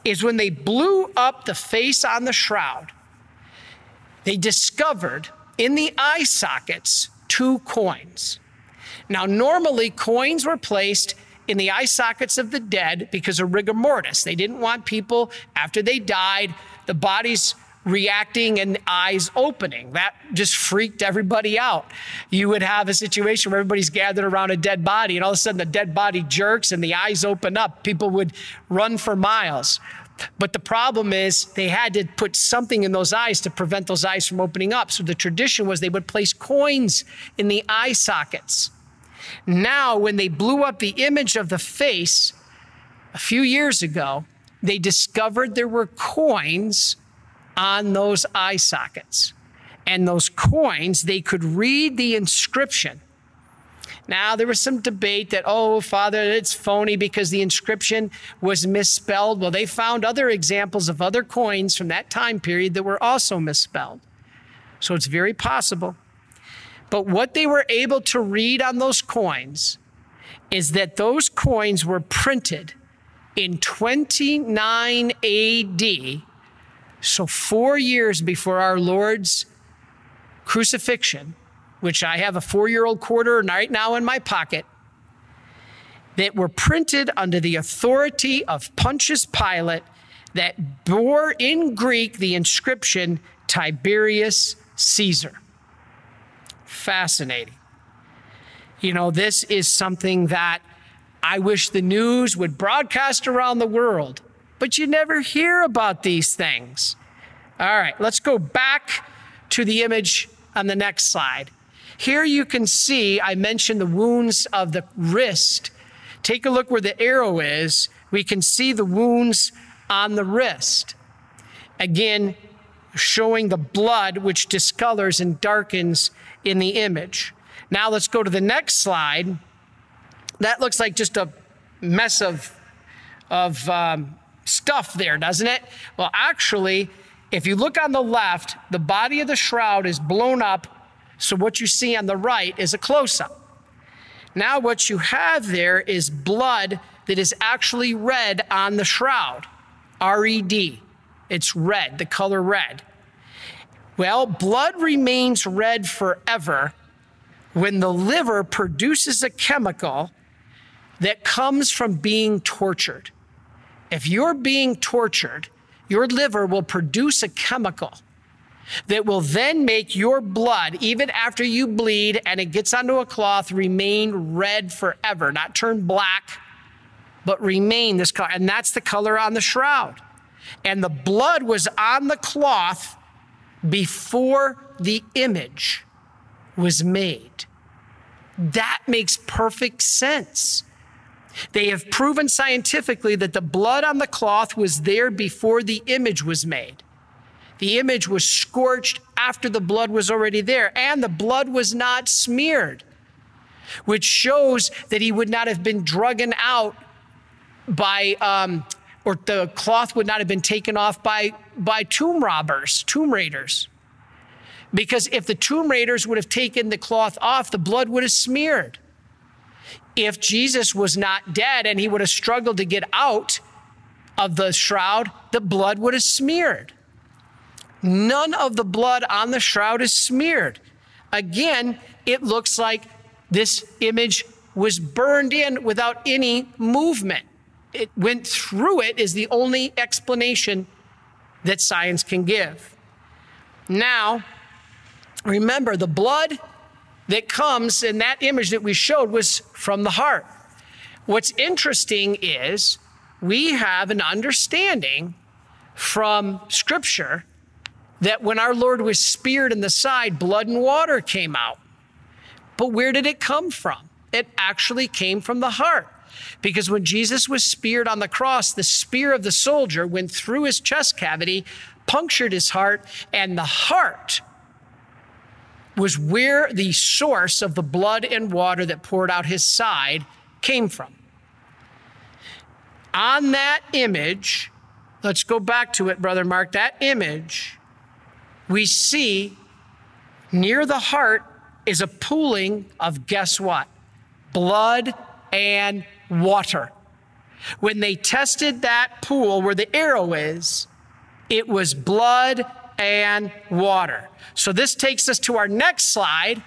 S1: is when they blew up the face on the shroud, they discovered in the eye sockets two coins. Now, normally coins were placed in the eye sockets of the dead because of rigor mortis. They didn't want people, after they died, the bodies reacting and eyes opening. That just freaked everybody out. You would have a situation where everybody's gathered around a dead body, and all of a sudden the dead body jerks and the eyes open up. People would run for miles. But the problem is they had to put something in those eyes to prevent those eyes from opening up. So the tradition was they would place coins in the eye sockets. Now, when they blew up the image of the face a few years ago, they discovered there were coins on those eye sockets. And those coins, they could read the inscription now, there was some debate that, oh, Father, it's phony because the inscription was misspelled. Well, they found other examples of other coins from that time period that were also misspelled. So it's very possible. But what they were able to read on those coins is that those coins were printed in 29 AD, so four years before our Lord's crucifixion which I have a four year old quarter right now in my pocket, that were printed under the authority of Pontius Pilate that bore in Greek the inscription Tiberius Caesar. Fascinating. You know, this is something that I wish the news would broadcast around the world, but you never hear about these things. All right, let's go back to the image on the next slide. Here you can see, I mentioned the wounds of the wrist. Take a look where the arrow is. We can see the wounds on the wrist. Again, showing the blood which discolors and darkens in the image. Now let's go to the next slide. That looks like just a mess of, of um, stuff there, doesn't it? Well, actually, if you look on the left, the body of the shroud is blown up so what you see on the right is a close up. Now, what you have there is blood that is actually red on the shroud. R E D. It's red, the color red. Well, blood remains red forever when the liver produces a chemical that comes from being tortured. If you're being tortured, your liver will produce a chemical that will then make your blood, even after you bleed and it gets onto a cloth, remain red forever, not turn black, but remain this color. And that's the color on the shroud. And the blood was on the cloth before the image was made. That makes perfect sense. They have proven scientifically that the blood on the cloth was there before the image was made. The image was scorched after the blood was already there, and the blood was not smeared, which shows that he would not have been drugged out by, um, or the cloth would not have been taken off by, by tomb robbers, tomb raiders. Because if the tomb raiders would have taken the cloth off, the blood would have smeared. If Jesus was not dead and he would have struggled to get out of the shroud, the blood would have smeared. None of the blood on the shroud is smeared. Again, it looks like this image was burned in without any movement. It went through it, is the only explanation that science can give. Now, remember, the blood that comes in that image that we showed was from the heart. What's interesting is we have an understanding from Scripture that when our Lord was speared in the side, blood and water came out. But where did it come from? It actually came from the heart. Because when Jesus was speared on the cross, the spear of the soldier went through his chest cavity, punctured his heart, and the heart was where the source of the blood and water that poured out his side came from. On that image, let's go back to it, Brother Mark, that image we see near the heart is a pooling of guess what? Blood and water. When they tested that pool where the arrow is, it was blood and water. So this takes us to our next slide,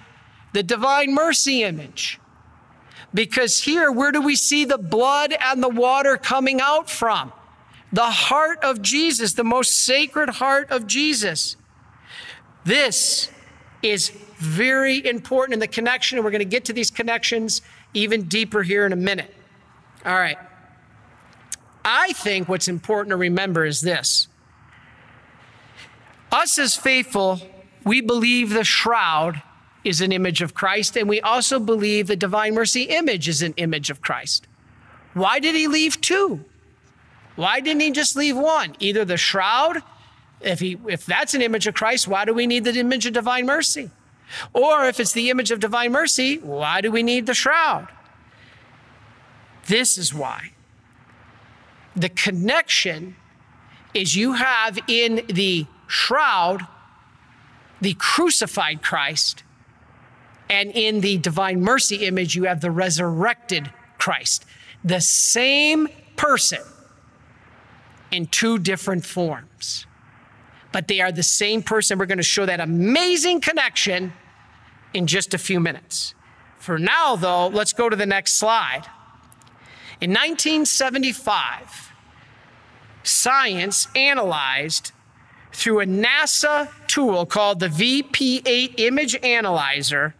S1: the divine mercy image. Because here, where do we see the blood and the water coming out from? The heart of Jesus, the most sacred heart of Jesus. This is very important in the connection, and we're going to get to these connections even deeper here in a minute. All right. I think what's important to remember is this us as faithful, we believe the shroud is an image of Christ, and we also believe the divine mercy image is an image of Christ. Why did he leave two? Why didn't he just leave one? Either the shroud if, he, if that's an image of Christ, why do we need the image of divine mercy? Or if it's the image of divine mercy, why do we need the shroud? This is why. The connection is you have in the shroud the crucified Christ, and in the divine mercy image, you have the resurrected Christ. The same person in two different forms but they are the same person. We're going to show that amazing connection in just a few minutes. For now, though, let's go to the next slide. In 1975, science analyzed through a NASA tool called the VP8 Image Analyzer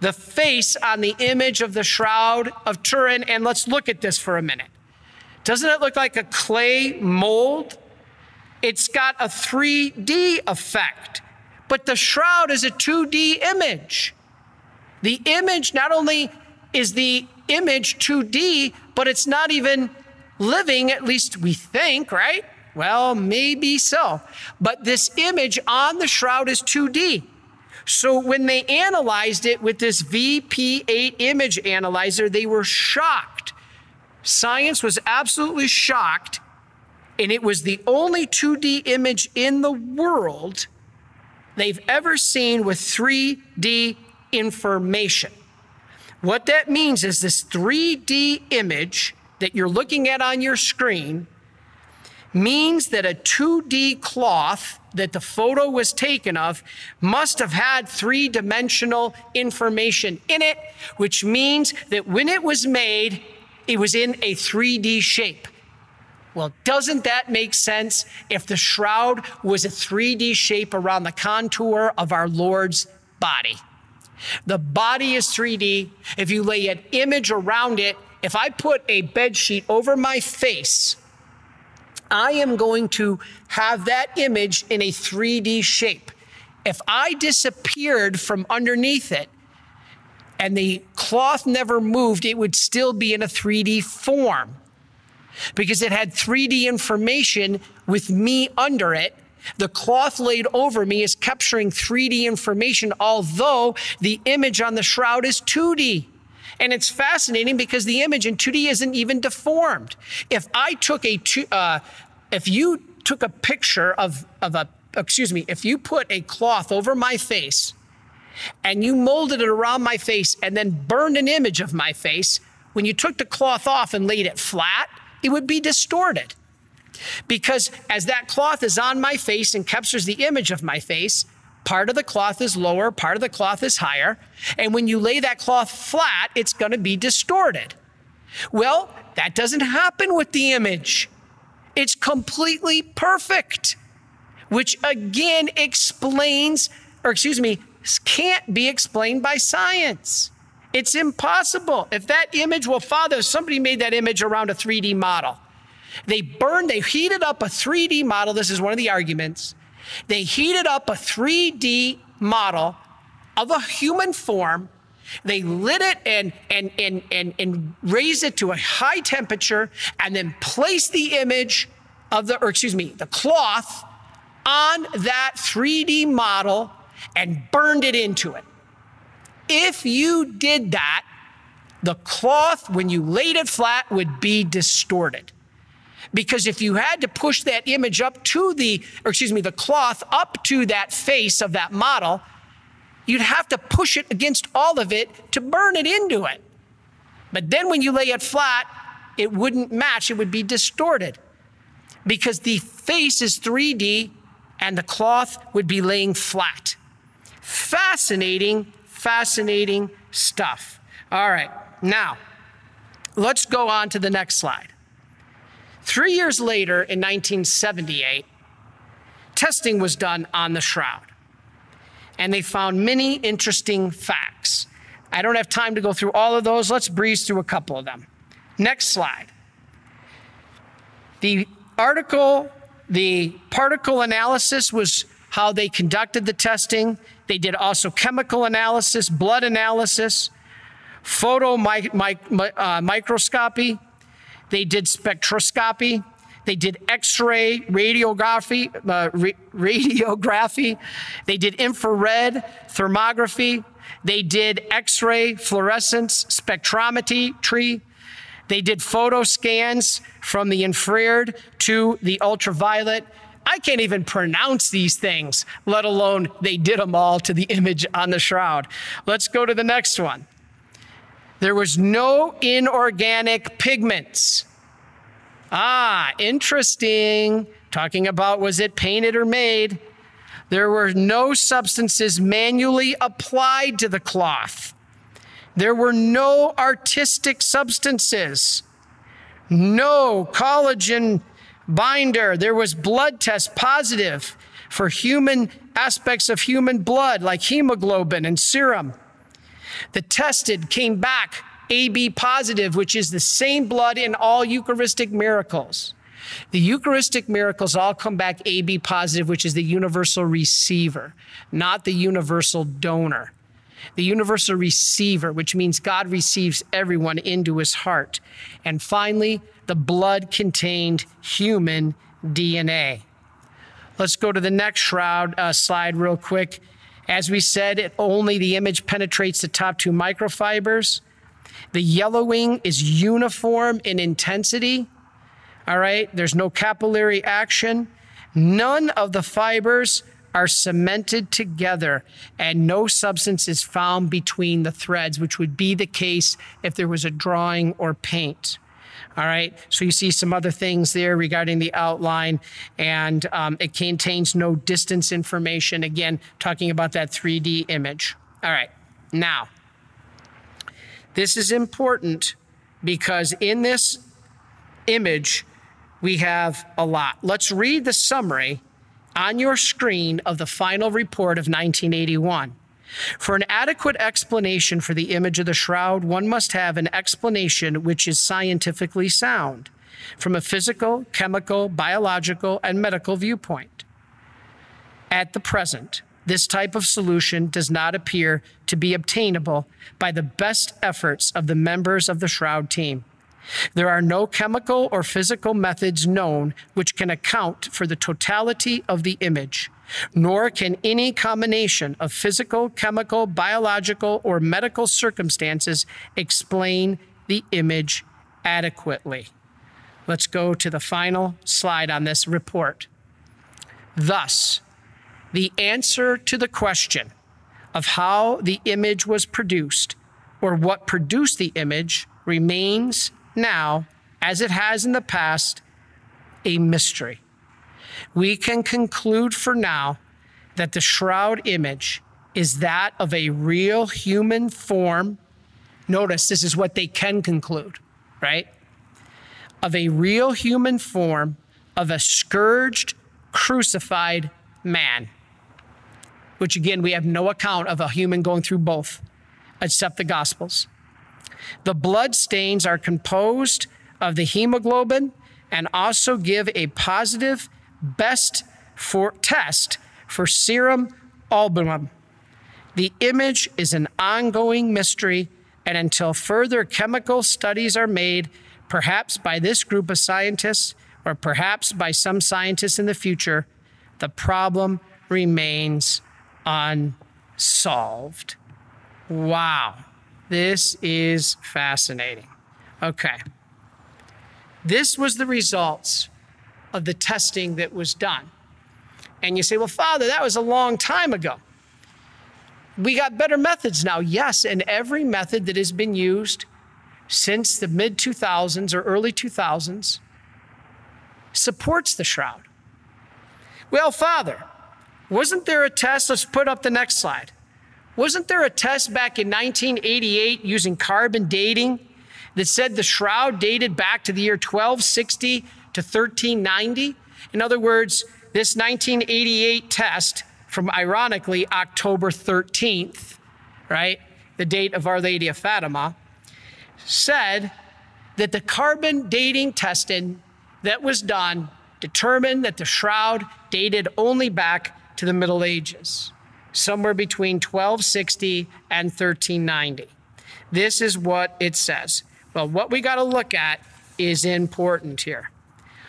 S1: the face on the image of the Shroud of Turin. And let's look at this for a minute. Doesn't it look like a clay mold it's got a 3D effect, but the shroud is a 2D image. The image not only is the image 2D, but it's not even living, at least we think, right? Well, maybe so. But this image on the shroud is 2D. So when they analyzed it with this VP8 image analyzer, they were shocked. Science was absolutely shocked and it was the only 2D image in the world they've ever seen with 3D information. What that means is this 3D image that you're looking at on your screen means that a 2D cloth that the photo was taken of must have had three dimensional information in it, which means that when it was made, it was in a 3D shape. Well, doesn't that make sense if the shroud was a 3D shape around the contour of our Lord's body? The body is 3D. If you lay an image around it, if I put a bed sheet over my face, I am going to have that image in a 3D shape. If I disappeared from underneath it and the cloth never moved, it would still be in a 3D form because it had 3D information with me under it. The cloth laid over me is capturing 3D information, although the image on the shroud is 2D. And it's fascinating because the image in 2D isn't even deformed. If I took a, two, uh, if you took a picture of, of a, excuse me, if you put a cloth over my face and you molded it around my face and then burned an image of my face, when you took the cloth off and laid it flat, it would be distorted. Because as that cloth is on my face and captures the image of my face, part of the cloth is lower, part of the cloth is higher. And when you lay that cloth flat, it's going to be distorted. Well, that doesn't happen with the image. It's completely perfect, which again explains, or excuse me, can't be explained by science. It's impossible. If that image, well, Father, somebody made that image around a 3D model. They burned, they heated up a 3D model. This is one of the arguments. They heated up a 3D model of a human form. They lit it and, and, and, and, and raised it to a high temperature and then placed the image of the, or excuse me, the cloth on that 3D model and burned it into it. If you did that, the cloth, when you laid it flat, would be distorted. Because if you had to push that image up to the, or excuse me, the cloth up to that face of that model, you'd have to push it against all of it to burn it into it. But then when you lay it flat, it wouldn't match, it would be distorted. Because the face is 3D and the cloth would be laying flat. Fascinating fascinating stuff. All right, now let's go on to the next slide. Three years later, in 1978, testing was done on the shroud, and they found many interesting facts. I don't have time to go through all of those. Let's breeze through a couple of them. Next slide. The article, the particle analysis was how they conducted the testing. They did also chemical analysis, blood analysis, photo mi- mi- uh, microscopy. They did spectroscopy. They did X-ray radiography, uh, ra- radiography. They did infrared thermography. They did X-ray fluorescence spectrometry. Tree. They did photo scans from the infrared to the ultraviolet. I can't even pronounce these things, let alone they did them all to the image on the shroud. Let's go to the next one. There was no inorganic pigments. Ah, interesting. Talking about was it painted or made? There were no substances manually applied to the cloth. There were no artistic substances, no collagen binder. There was blood test positive for human aspects of human blood, like hemoglobin and serum. The tested came back AB positive, which is the same blood in all Eucharistic miracles. The Eucharistic miracles all come back AB positive, which is the universal receiver, not the universal donor. The universal receiver, which means God receives everyone into his heart. And finally, the blood contained human DNA. Let's go to the next shroud uh, slide real quick. As we said, it only the image penetrates the top two microfibers. The yellowing is uniform in intensity. All right, there's no capillary action. None of the fibers are cemented together, and no substance is found between the threads, which would be the case if there was a drawing or paint. All right. So you see some other things there regarding the outline, and um, it contains no distance information. Again, talking about that 3D image. All right. Now, this is important because in this image, we have a lot. Let's read the summary on your screen of the final report of 1981. For an adequate explanation for the image of the shroud, one must have an explanation which is scientifically sound from a physical, chemical, biological, and medical viewpoint. At the present, this type of solution does not appear to be obtainable by the best efforts of the members of the Shroud team. There are no chemical or physical methods known which can account for the totality of the image, nor can any combination of physical, chemical, biological, or medical circumstances explain the image adequately. Let's go to the final slide on this report. Thus, the answer to the question of how the image was produced or what produced the image remains now, as it has in the past, a mystery. We can conclude for now that the shroud image is that of a real human form. Notice this is what they can conclude, right? Of a real human form of a scourged, crucified man. Which again, we have no account of a human going through both, except the Gospels. The blood stains are composed of the hemoglobin and also give a positive best for test for serum albumin. The image is an ongoing mystery, and until further chemical studies are made, perhaps by this group of scientists or perhaps by some scientists in the future, the problem remains unsolved. Wow. This is fascinating. Okay. This was the results of the testing that was done. And you say, well, Father, that was a long time ago. We got better methods now. Yes, and every method that has been used since the mid 2000s or early 2000s supports the shroud. Well, Father, wasn't there a test? Let's put up the next slide. Wasn't there a test back in 1988 using carbon dating that said the shroud dated back to the year 1260 to 1390? In other words, this 1988 test from ironically October 13th, right, the date of Our Lady of Fatima, said that the carbon dating testing that was done determined that the shroud dated only back to the Middle Ages somewhere between 1260 and 1390. This is what it says. Well, what we got to look at is important here.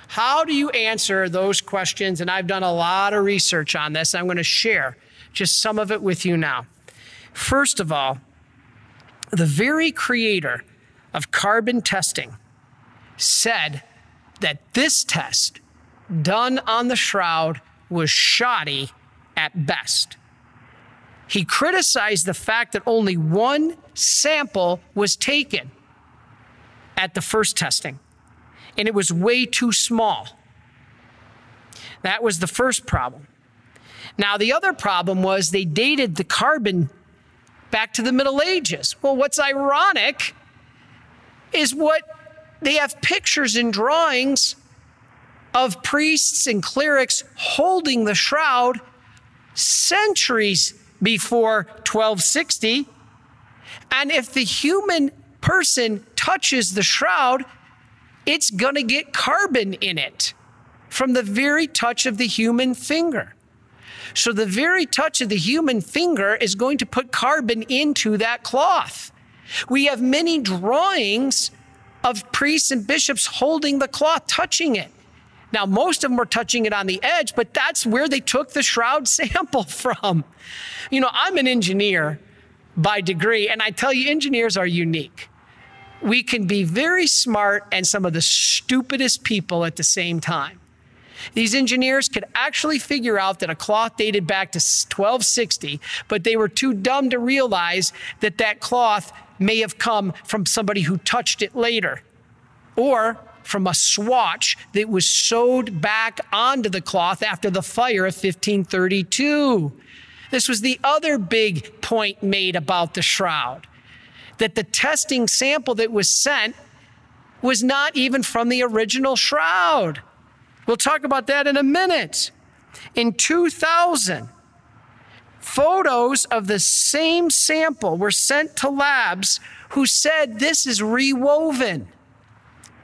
S1: How do you answer those questions? And I've done a lot of research on this. I'm going to share just some of it with you now. First of all, the very creator of carbon testing said that this test done on the shroud was shoddy at best. He criticized the fact that only one sample was taken at the first testing, and it was way too small. That was the first problem. Now, the other problem was they dated the carbon back to the Middle Ages. Well, what's ironic is what they have pictures and drawings of priests and clerics holding the shroud centuries before 1260. And if the human person touches the shroud, it's going to get carbon in it from the very touch of the human finger. So the very touch of the human finger is going to put carbon into that cloth. We have many drawings of priests and bishops holding the cloth, touching it. Now, most of them were touching it on the edge, but that's where they took the shroud sample from. You know, I'm an engineer by degree, and I tell you, engineers are unique. We can be very smart and some of the stupidest people at the same time. These engineers could actually figure out that a cloth dated back to 1260, but they were too dumb to realize that that cloth may have come from somebody who touched it later. or from a swatch that was sewed back onto the cloth after the fire of 1532. This was the other big point made about the shroud that the testing sample that was sent was not even from the original shroud. We'll talk about that in a minute. In 2000, photos of the same sample were sent to labs who said this is rewoven.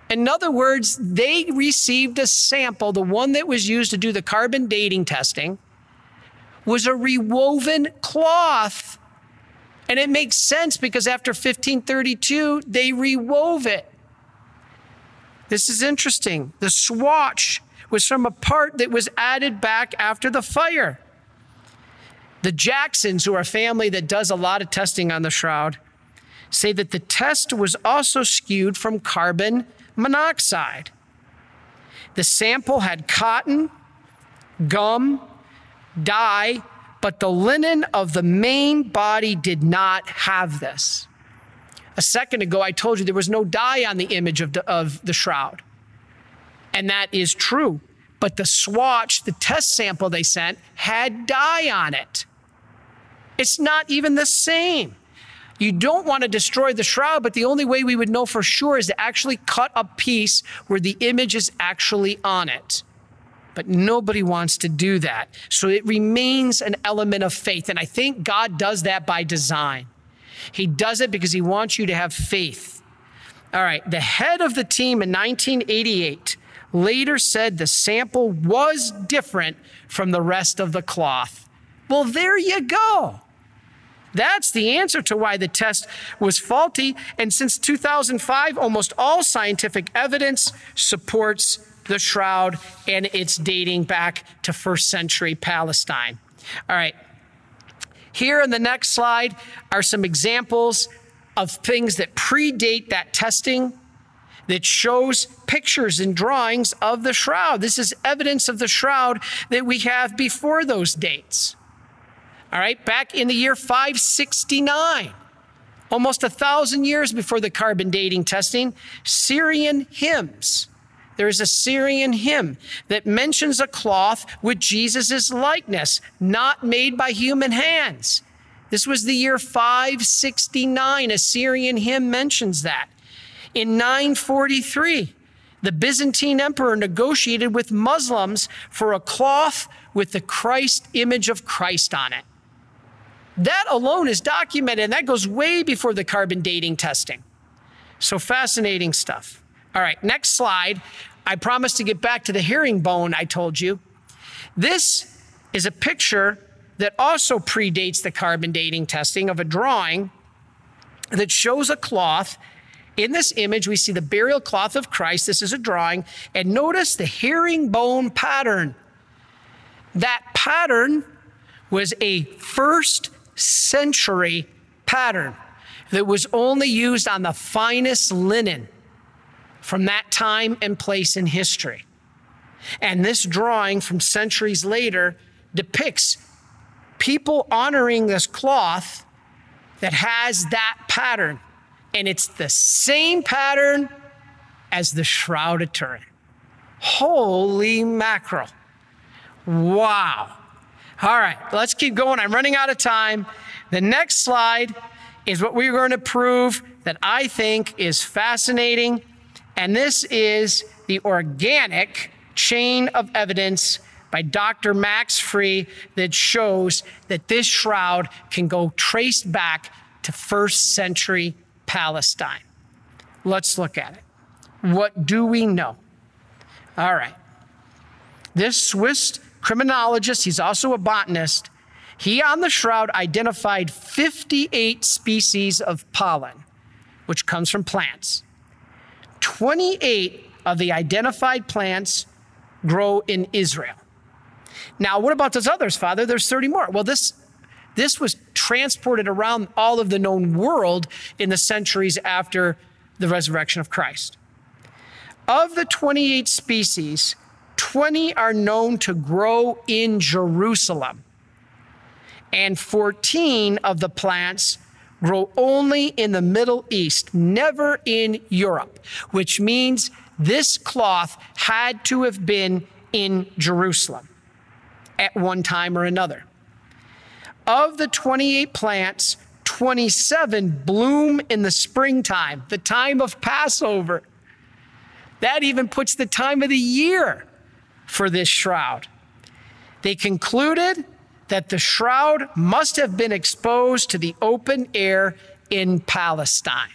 S1: In other words, they received a sample, the one that was used to do the carbon dating testing, was a rewoven cloth. And it makes sense because after 1532, they rewove it. This is interesting. The swatch was from a part that was added back after the fire. The Jacksons, who are a family that does a lot of testing on the shroud, say that the test was also skewed from carbon monoxide. The sample had cotton, gum, dye, but the linen of the main body did not have this. A second ago, I told you there was no dye on the image of the, of the shroud. And that is true. But the swatch, the test sample they sent, had dye on it. It's not even the same. You don't want to destroy the shroud, but the only way we would know for sure is to actually cut a piece where the image is actually on it. But nobody wants to do that. So it remains an element of faith. And I think God does that by design. He does it because he wants you to have faith. All right, the head of the team in 1988 later said the sample was different from the rest of the cloth. Well, there you go. That's the answer to why the test was faulty. And since 2005, almost all scientific evidence supports the shroud and its dating back to first century Palestine. All right. Here in the next slide are some examples of things that predate that testing that shows pictures and drawings of the shroud. This is evidence of the shroud that we have before those dates. All right, back in the year 569, almost a thousand years before the carbon dating testing, Syrian hymns. There is a Syrian hymn that mentions a cloth with Jesus' likeness, not made by human hands. This was the year 569. A Syrian hymn mentions that. In 943, the Byzantine emperor negotiated with Muslims for a cloth with the Christ image of Christ on it. That alone is documented, and that goes way before the carbon dating testing. So fascinating stuff. All right, next slide. I promised to get back to the herringbone I told you. This is a picture that also predates the carbon dating testing of a drawing that shows a cloth. In this image, we see the burial cloth of Christ. This is a drawing. And notice the herringbone pattern. That pattern was a first century pattern that was only used on the finest linen from that time and place in history. And this drawing from centuries later depicts people honoring this cloth that has that pattern. And it's the same pattern as the Shroud of Turin. Holy mackerel. Wow. All right, let's keep going. I'm running out of time. The next slide is what we're going to prove that I think is fascinating. And this is the organic chain of evidence by Dr. Max Free that shows that this shroud can go traced back to first century Palestine. Let's look at it. What do we know? All right. This Swiss criminologist, he's also a botanist. He on the shroud identified 58 species of pollen, which comes from plants. 28 of the identified plants grow in Israel. Now, what about those others, Father? There's 30 more. Well, this this was transported around all of the known world in the centuries after the resurrection of Christ. Of the 28 species, 20 are known to grow in Jerusalem, and 14 of the plants grow only in the Middle East, never in Europe, which means this cloth had to have been in Jerusalem at one time or another. Of the 28 plants, 27 bloom in the springtime, the time of Passover. That even puts the time of the year for this shroud. They concluded that the shroud must have been exposed to the open air in Palestine.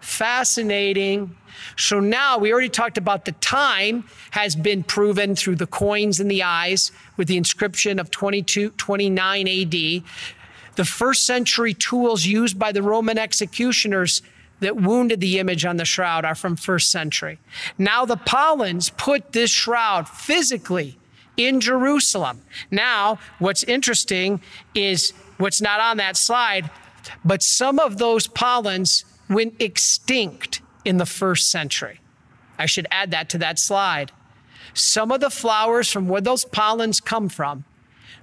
S1: Fascinating. So now we already talked about the time has been proven through the coins in the eyes with the inscription of 22, 29 AD. The first century tools used by the Roman executioners that wounded the image on the shroud are from first century. Now the pollens put this shroud physically in Jerusalem. Now, what's interesting is what's not on that slide, but some of those pollens went extinct in the first century. I should add that to that slide. Some of the flowers from where those pollens come from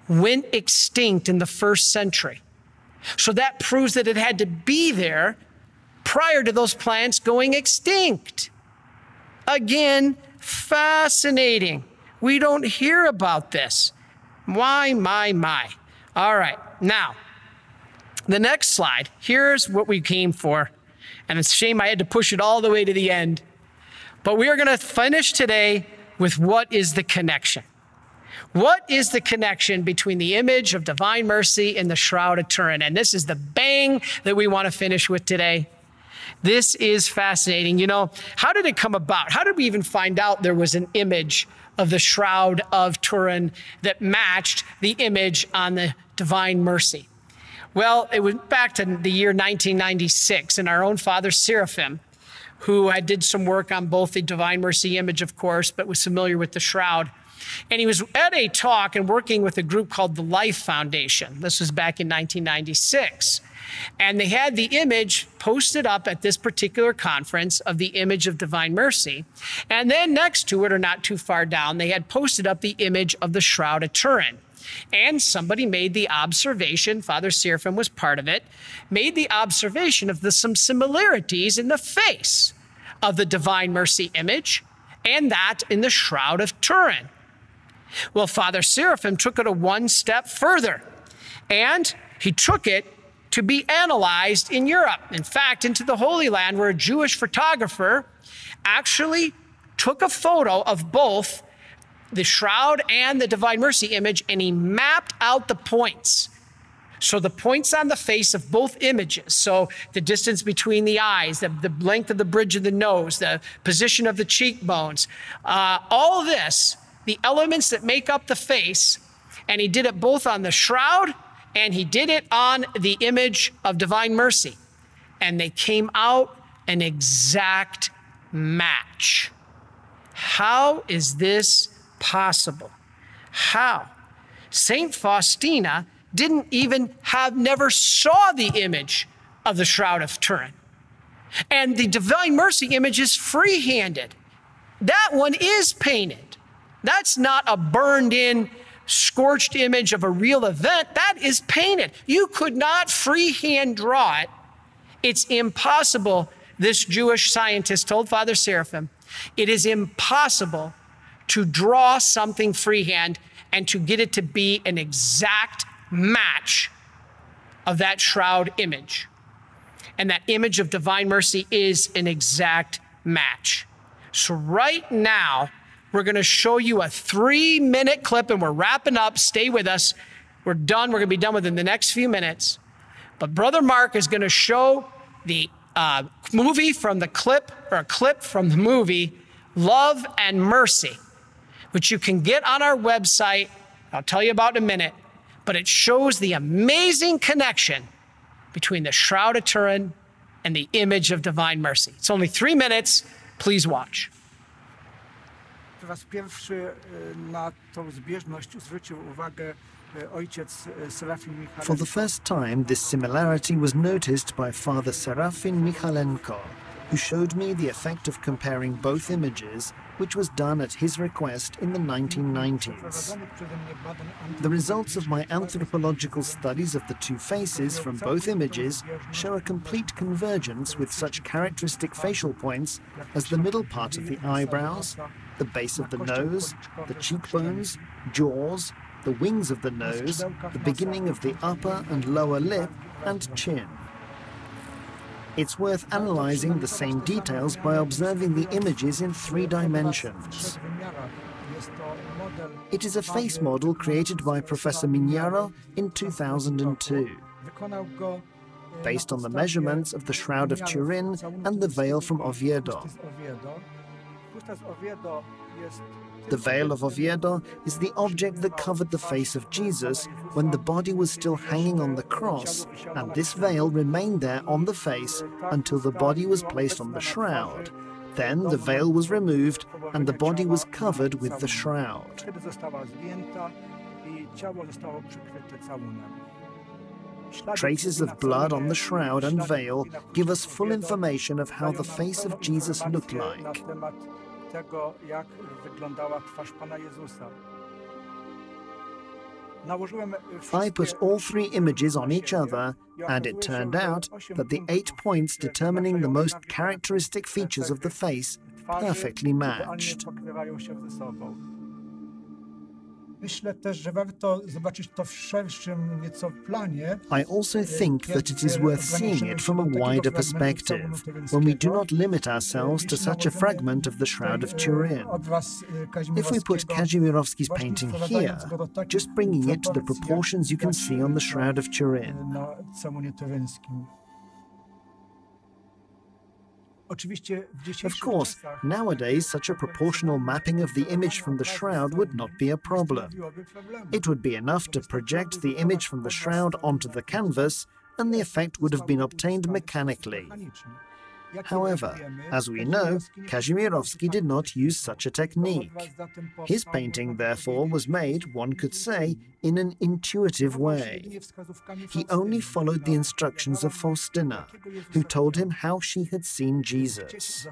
S1: went extinct in the first century. So that proves that it had to be there prior to those plants going extinct. Again, fascinating. We don't hear about this. Why, my, my. All right, now, the next slide. Here's what we came for. And it's a shame I had to push it all the way to the end. But we are going to finish today with what is the connection. What is the connection between the image of divine mercy and the shroud of Turin? And this is the bang that we want to finish with today. This is fascinating. You know, how did it come about? How did we even find out there was an image of the shroud of Turin that matched the image on the divine mercy? Well, it went back to the year 1996, and our own father Seraphim, who I did some work on both the divine mercy image, of course, but was familiar with the shroud. And he was at a talk and working with a group called the Life Foundation. This was back in 1996. And they had the image posted up at this particular conference of the image of divine mercy. And then next to it, or not too far down, they had posted up the image of the Shroud of Turin. And somebody made the observation, Father Seraphim was part of it, made the observation of the, some similarities in the face of the divine mercy image and that in the Shroud of Turin. Well, Father Seraphim took it a one step further, and he took it to be analyzed in Europe. In fact, into the Holy Land, where a Jewish photographer actually took a photo of both the shroud and the divine mercy image and he mapped out the points. So the points on the face of both images, so the distance between the eyes, the, the length of the bridge of the nose, the position of the cheekbones, uh, all this, the elements that make up the face, and he did it both on the shroud and he did it on the image of divine mercy. And they came out an exact match. How is this possible? How? Saint Faustina didn't even have, never saw the image of the Shroud of Turin. And the Divine Mercy image is free handed. That one is painted. That's not a burned in scorched image of a real event, that is painted. You could not freehand draw it. It's impossible, this Jewish scientist told Father Seraphim, it is impossible to draw something freehand and to get it to be an exact match of that shroud image. And that image of divine mercy is an exact match. So, right now, we're going to show you a three minute clip and we're wrapping up. Stay with us. We're done. We're going to be done within the next few minutes. But Brother Mark is going to show the uh, movie from the clip, or a clip from the movie Love and Mercy, which you can get on our website. I'll tell you about in a minute. But it shows the amazing connection between the Shroud of Turin and the image of divine mercy. It's only three minutes. Please watch.
S2: Raz pierwszy na tą zbieżność zwrócił uwagę ojciec Serafin Michalenko.
S3: For the first time, this similarity was noticed by Father Serafin Michalenko. who showed me the effect of comparing both images, which was done at his request in the 1990s. The results of my anthropological studies of the two faces from both images show a complete convergence with such characteristic facial points as the middle part of the eyebrows, the base of the nose, the cheekbones, jaws, the wings of the nose, the beginning of the upper and lower lip, and chin. It's worth analyzing the same details by observing the images in three dimensions. It is a face model created by Professor Mignaro in 2002, based on the measurements of the Shroud of Turin and the veil from Oviedo. The veil of Oviedo is the object that covered the face of Jesus when the body was still hanging on the cross, and this veil remained there on the face until the body was placed on the shroud. Then the veil was removed and the body was covered with the shroud. Traces of blood on the shroud and veil give us full information of how the face of Jesus looked like tego, jak wyglądała twarz Pana Jezusa. I put all three images on each other, and it turned out that the eight points determining the most characteristic features of the face perfectly matched.
S2: Myślę też, że warto zobaczyć to w szerszym nieco planie.
S3: I also think that it is worth seeing it from a wider perspective, when we do not limit ourselves to such a fragment of the Shroud of Turin. If we put Kazimirowski's painting here, just bringing it to the proportions you can see on the Shroud of Turin. Of course, nowadays such a proportional mapping of the image from the shroud would not be a problem. It would be enough to project the image from the shroud onto the canvas and the effect would have been obtained mechanically. However, as we know, Kazimirowski did not use such a technique. His painting, therefore, was made, one could say, in an intuitive way. He only followed the instructions of Faustina, who told him how she had seen Jesus.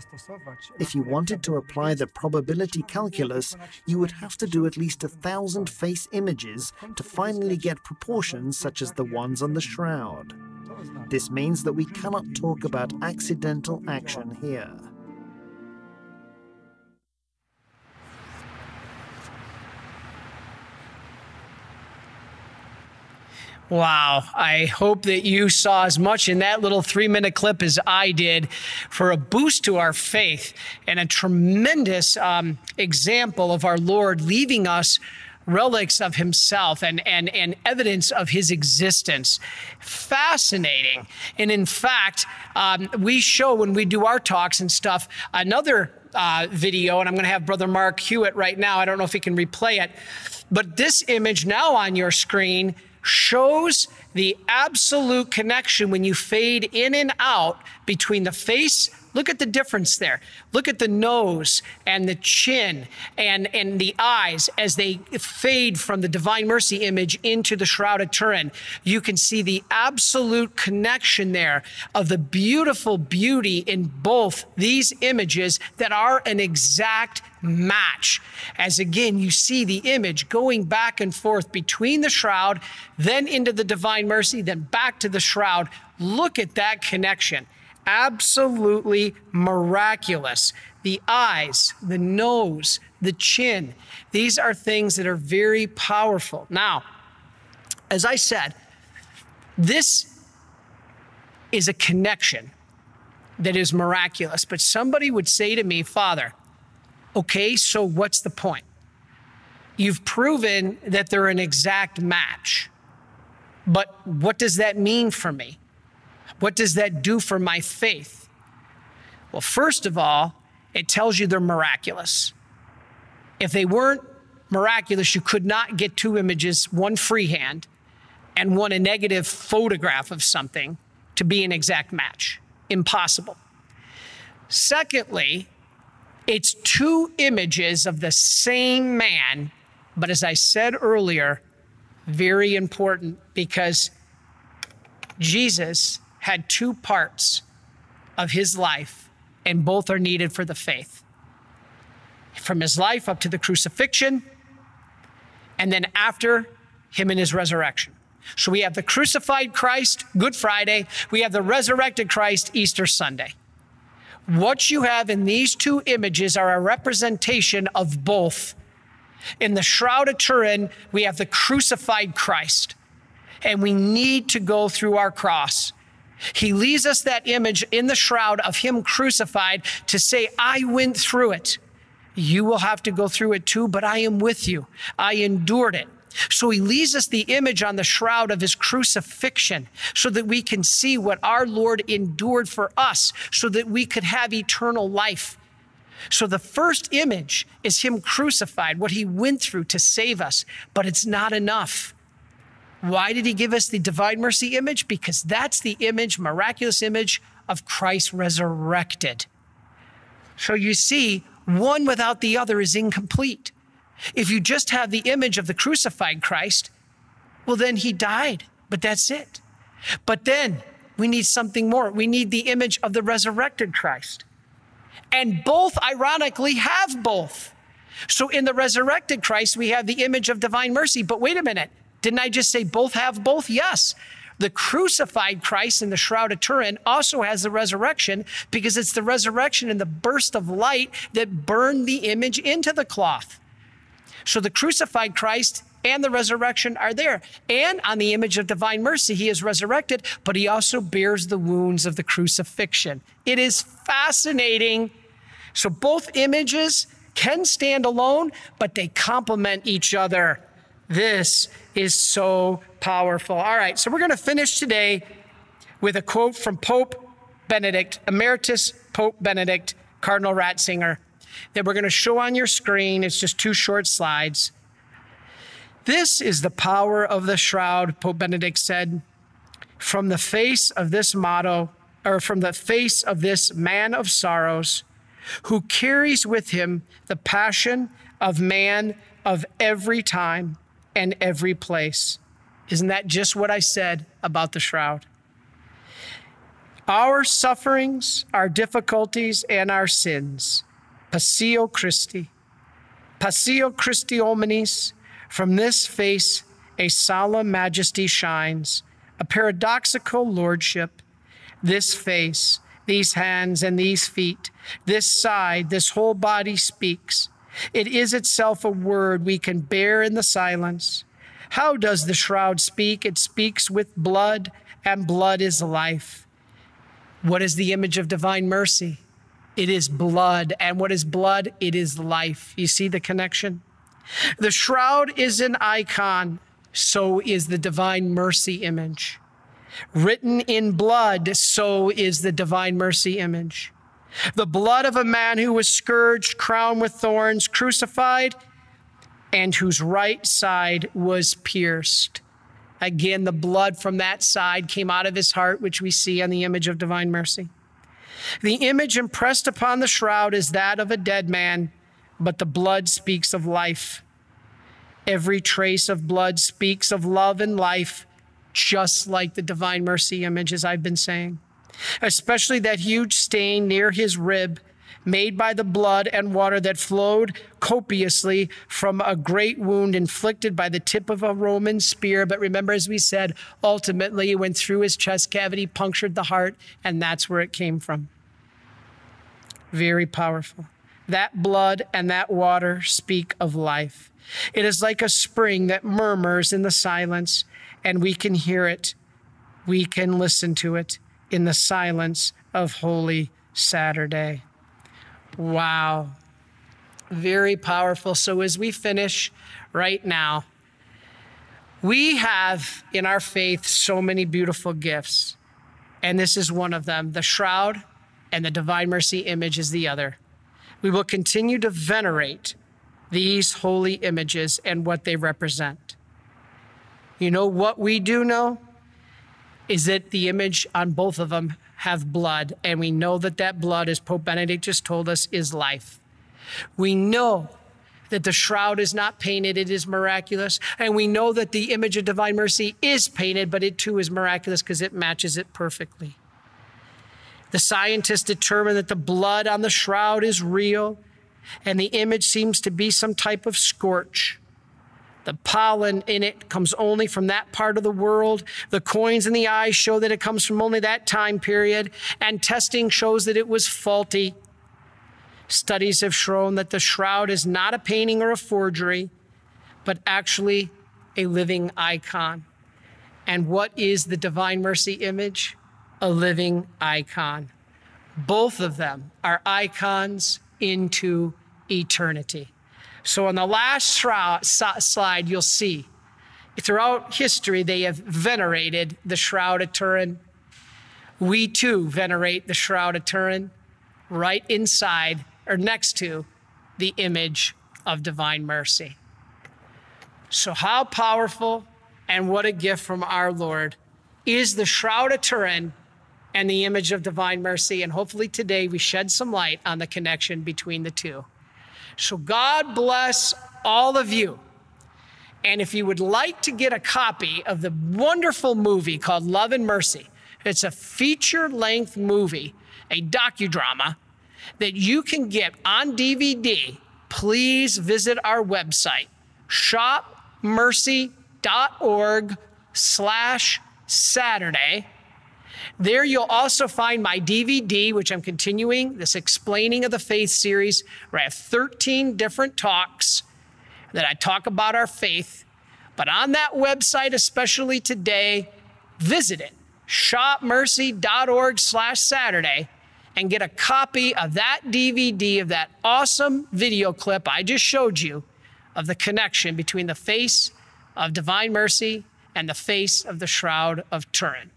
S3: If you wanted to apply the probability calculus, you would have to do at least a thousand face images to finally get proportions such as the ones on the shroud. This means that we cannot talk about accidental action here.
S1: Wow. I hope that you saw as much in that little three minute clip as I did for a boost to our faith and a tremendous um, example of our Lord leaving us relics of himself and, and, and evidence of his existence. Fascinating. And in fact, um, we show when we do our talks and stuff another uh, video, and I'm going to have Brother Mark Hewitt right now. I don't know if he can replay it, but this image now on your screen shows the absolute connection when you fade in and out between the face Look at the difference there. Look at the nose and the chin and, and the eyes as they fade from the Divine Mercy image into the Shroud of Turin. You can see the absolute connection there of the beautiful beauty in both these images that are an exact match. As again, you see the image going back and forth between the shroud, then into the divine mercy, then back to the shroud. Look at that connection absolutely miraculous. The eyes, the nose, the chin, these are things that are very powerful. Now, as I said, this is a connection that is miraculous. But somebody would say to me, Father, okay, so what's the point? You've proven that they're an exact match. But what does that mean for me? What does that do for my faith? Well, first of all, it tells you they're miraculous. If they weren't miraculous, you could not get two images, one freehand and one a negative photograph of something to be an exact match. Impossible. Secondly, it's two images of the same man, but as I said earlier, very important because Jesus had two parts of his life and both are needed for the faith. From his life up to the crucifixion, and then after him and his resurrection. So we have the crucified Christ, Good Friday. We have the resurrected Christ, Easter Sunday. What you have in these two images are a representation of both. In the Shroud of Turin, we have the crucified Christ, and we need to go through our cross. He leaves us that image in the shroud of Him crucified to say, I went through it. You will have to go through it too, but I am with you. I endured it. So he leaves us the image on the shroud of his crucifixion so that we can see what our Lord endured for us so that we could have eternal life. So the first image is him crucified, what he went through to save us, but it's not enough. Why did he give us the divine mercy image? Because that's the image, miraculous image of Christ resurrected. So you see, one without the other is incomplete. If you just have the image of the crucified Christ, well, then he died, but that's it. But then we need something more. We need the image of the resurrected Christ. And both, ironically, have both. So in the resurrected Christ, we have the image of divine mercy. But wait a minute, didn't I just say both have both? Yes. The crucified Christ in the Shroud of Turin also has the resurrection because it's the resurrection and the burst of light that burned the image into the cloth. So the crucified Christ and the resurrection are there. And on the image of divine mercy, he is resurrected, but he also bears the wounds of the crucifixion. It is fascinating. So both images can stand alone, but they complement each other. This is so powerful. All right, so we're going to finish today with a quote from Pope Benedict, Emeritus Pope Benedict, Cardinal Ratzinger that we're going to show on your screen. It's just two short slides. This is the power of the shroud, Pope Benedict said. From the face of this motto, or from the face of this man of sorrows, who carries with him the passion of man of every time and every place. Isn't that just what I said about the shroud? Our sufferings, our difficulties, and our sins Passio Christi. Passio Christi omnis, from this face a solemn majesty shines, a paradoxical lordship. This face, these hands, and these feet, this side, this whole body speaks. It is itself a word we can bear in the silence. How does the shroud speak? It speaks with blood, and blood is life. What is the image of divine mercy? It is blood. And what is blood? It is life. You see the connection? The shroud is an icon, so is the divine mercy image. Written in blood, so is the divine mercy image. The blood of a man who was scourged, crowned with thorns, crucified, and whose right side was pierced. Again, the blood from that side came out of his heart, which we see on the image of divine mercy. The image impressed upon the shroud is that of a dead man, but the blood speaks of life. Every trace of blood speaks of love and life, just like the divine mercy image, as I've been saying. Especially that huge stain near his rib, made by the blood and water that flowed copiously from a great wound inflicted by the tip of a Roman spear. But remember, as we said, ultimately it went through his chest cavity, punctured the heart, and that's where it came from. Very powerful. That blood and that water speak of life. It is like a spring that murmurs in the silence, and we can hear it. We can listen to it in the silence of Holy Saturday. Wow. Very powerful. So, as we finish right now, we have in our faith so many beautiful gifts, and this is one of them the shroud and the divine mercy image is the other. We will continue to venerate these holy images and what they represent. You know what we do know is that the image on both of them have blood, and we know that that blood, as Pope Benedict just told us, is life. We know that the shroud is not painted, it is miraculous. And we know that the image of divine mercy is painted, but it too is miraculous because it matches it perfectly. The scientists determine that the blood on the shroud is real, and the image seems to be some type of scorch. The pollen in it comes only from that part of the world. The coins in the eyes show that it comes from only that time period, and testing shows that it was faulty. Studies have shown that the shroud is not a painting or a forgery, but actually a living icon. And what is the Divine Mercy image? A living icon. Both of them are icons into eternity. So on the last slide, you'll see throughout history they have venerated the Shroud of Turin. We too venerate the Shroud of Turin right inside or next to the image of divine mercy. So, how powerful and what a gift from our Lord is the Shroud of Turin and the image of divine mercy. And hopefully today we shed some light on the connection between the two. So God bless all of you. And if you would like to get a copy of the wonderful movie called Love and Mercy, it's a feature length movie, a docudrama that you can get on DVD. Please visit our website, shopmercy.org slash Saturday. There you'll also find my DVD, which I'm continuing this Explaining of the Faith series, where I have 13 different talks that I talk about our faith. But on that website, especially today, visit it, shopmercy.org slash Saturday, and get a copy of that DVD of that awesome video clip I just showed you of the connection between the face of divine mercy and the face of the Shroud of Turin.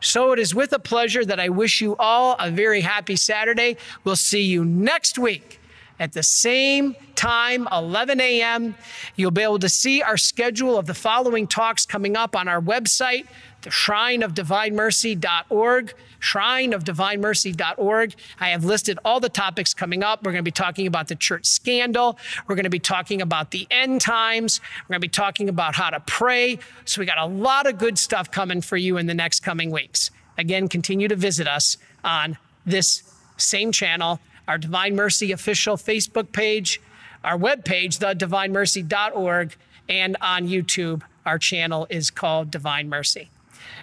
S1: So it is with a pleasure that I wish you all a very happy Saturday. We'll see you next week at the same time, 11 a.m. You'll be able to see our schedule of the following talks coming up on our website, shrineofdivinemercy.org shrineofdivinemercy.org. I have listed all the topics coming up. We're going to be talking about the church scandal. We're going to be talking about the end times. We're going to be talking about how to pray. So we got a lot of good stuff coming for you in the next coming weeks. Again, continue to visit us on this same channel, our Divine Mercy official Facebook page, our webpage, thedivinemercy.org, and on YouTube. Our channel is called Divine Mercy.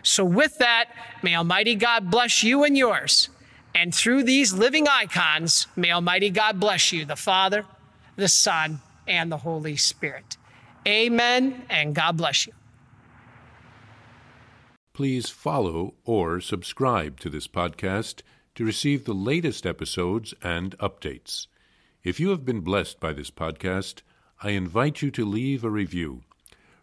S1: So, with that, may Almighty God bless you and yours. And through these living icons, may Almighty God bless you, the Father, the Son, and the Holy Spirit. Amen, and God bless you.
S4: Please follow or subscribe to this podcast to receive the latest episodes and updates. If you have been blessed by this podcast, I invite you to leave a review.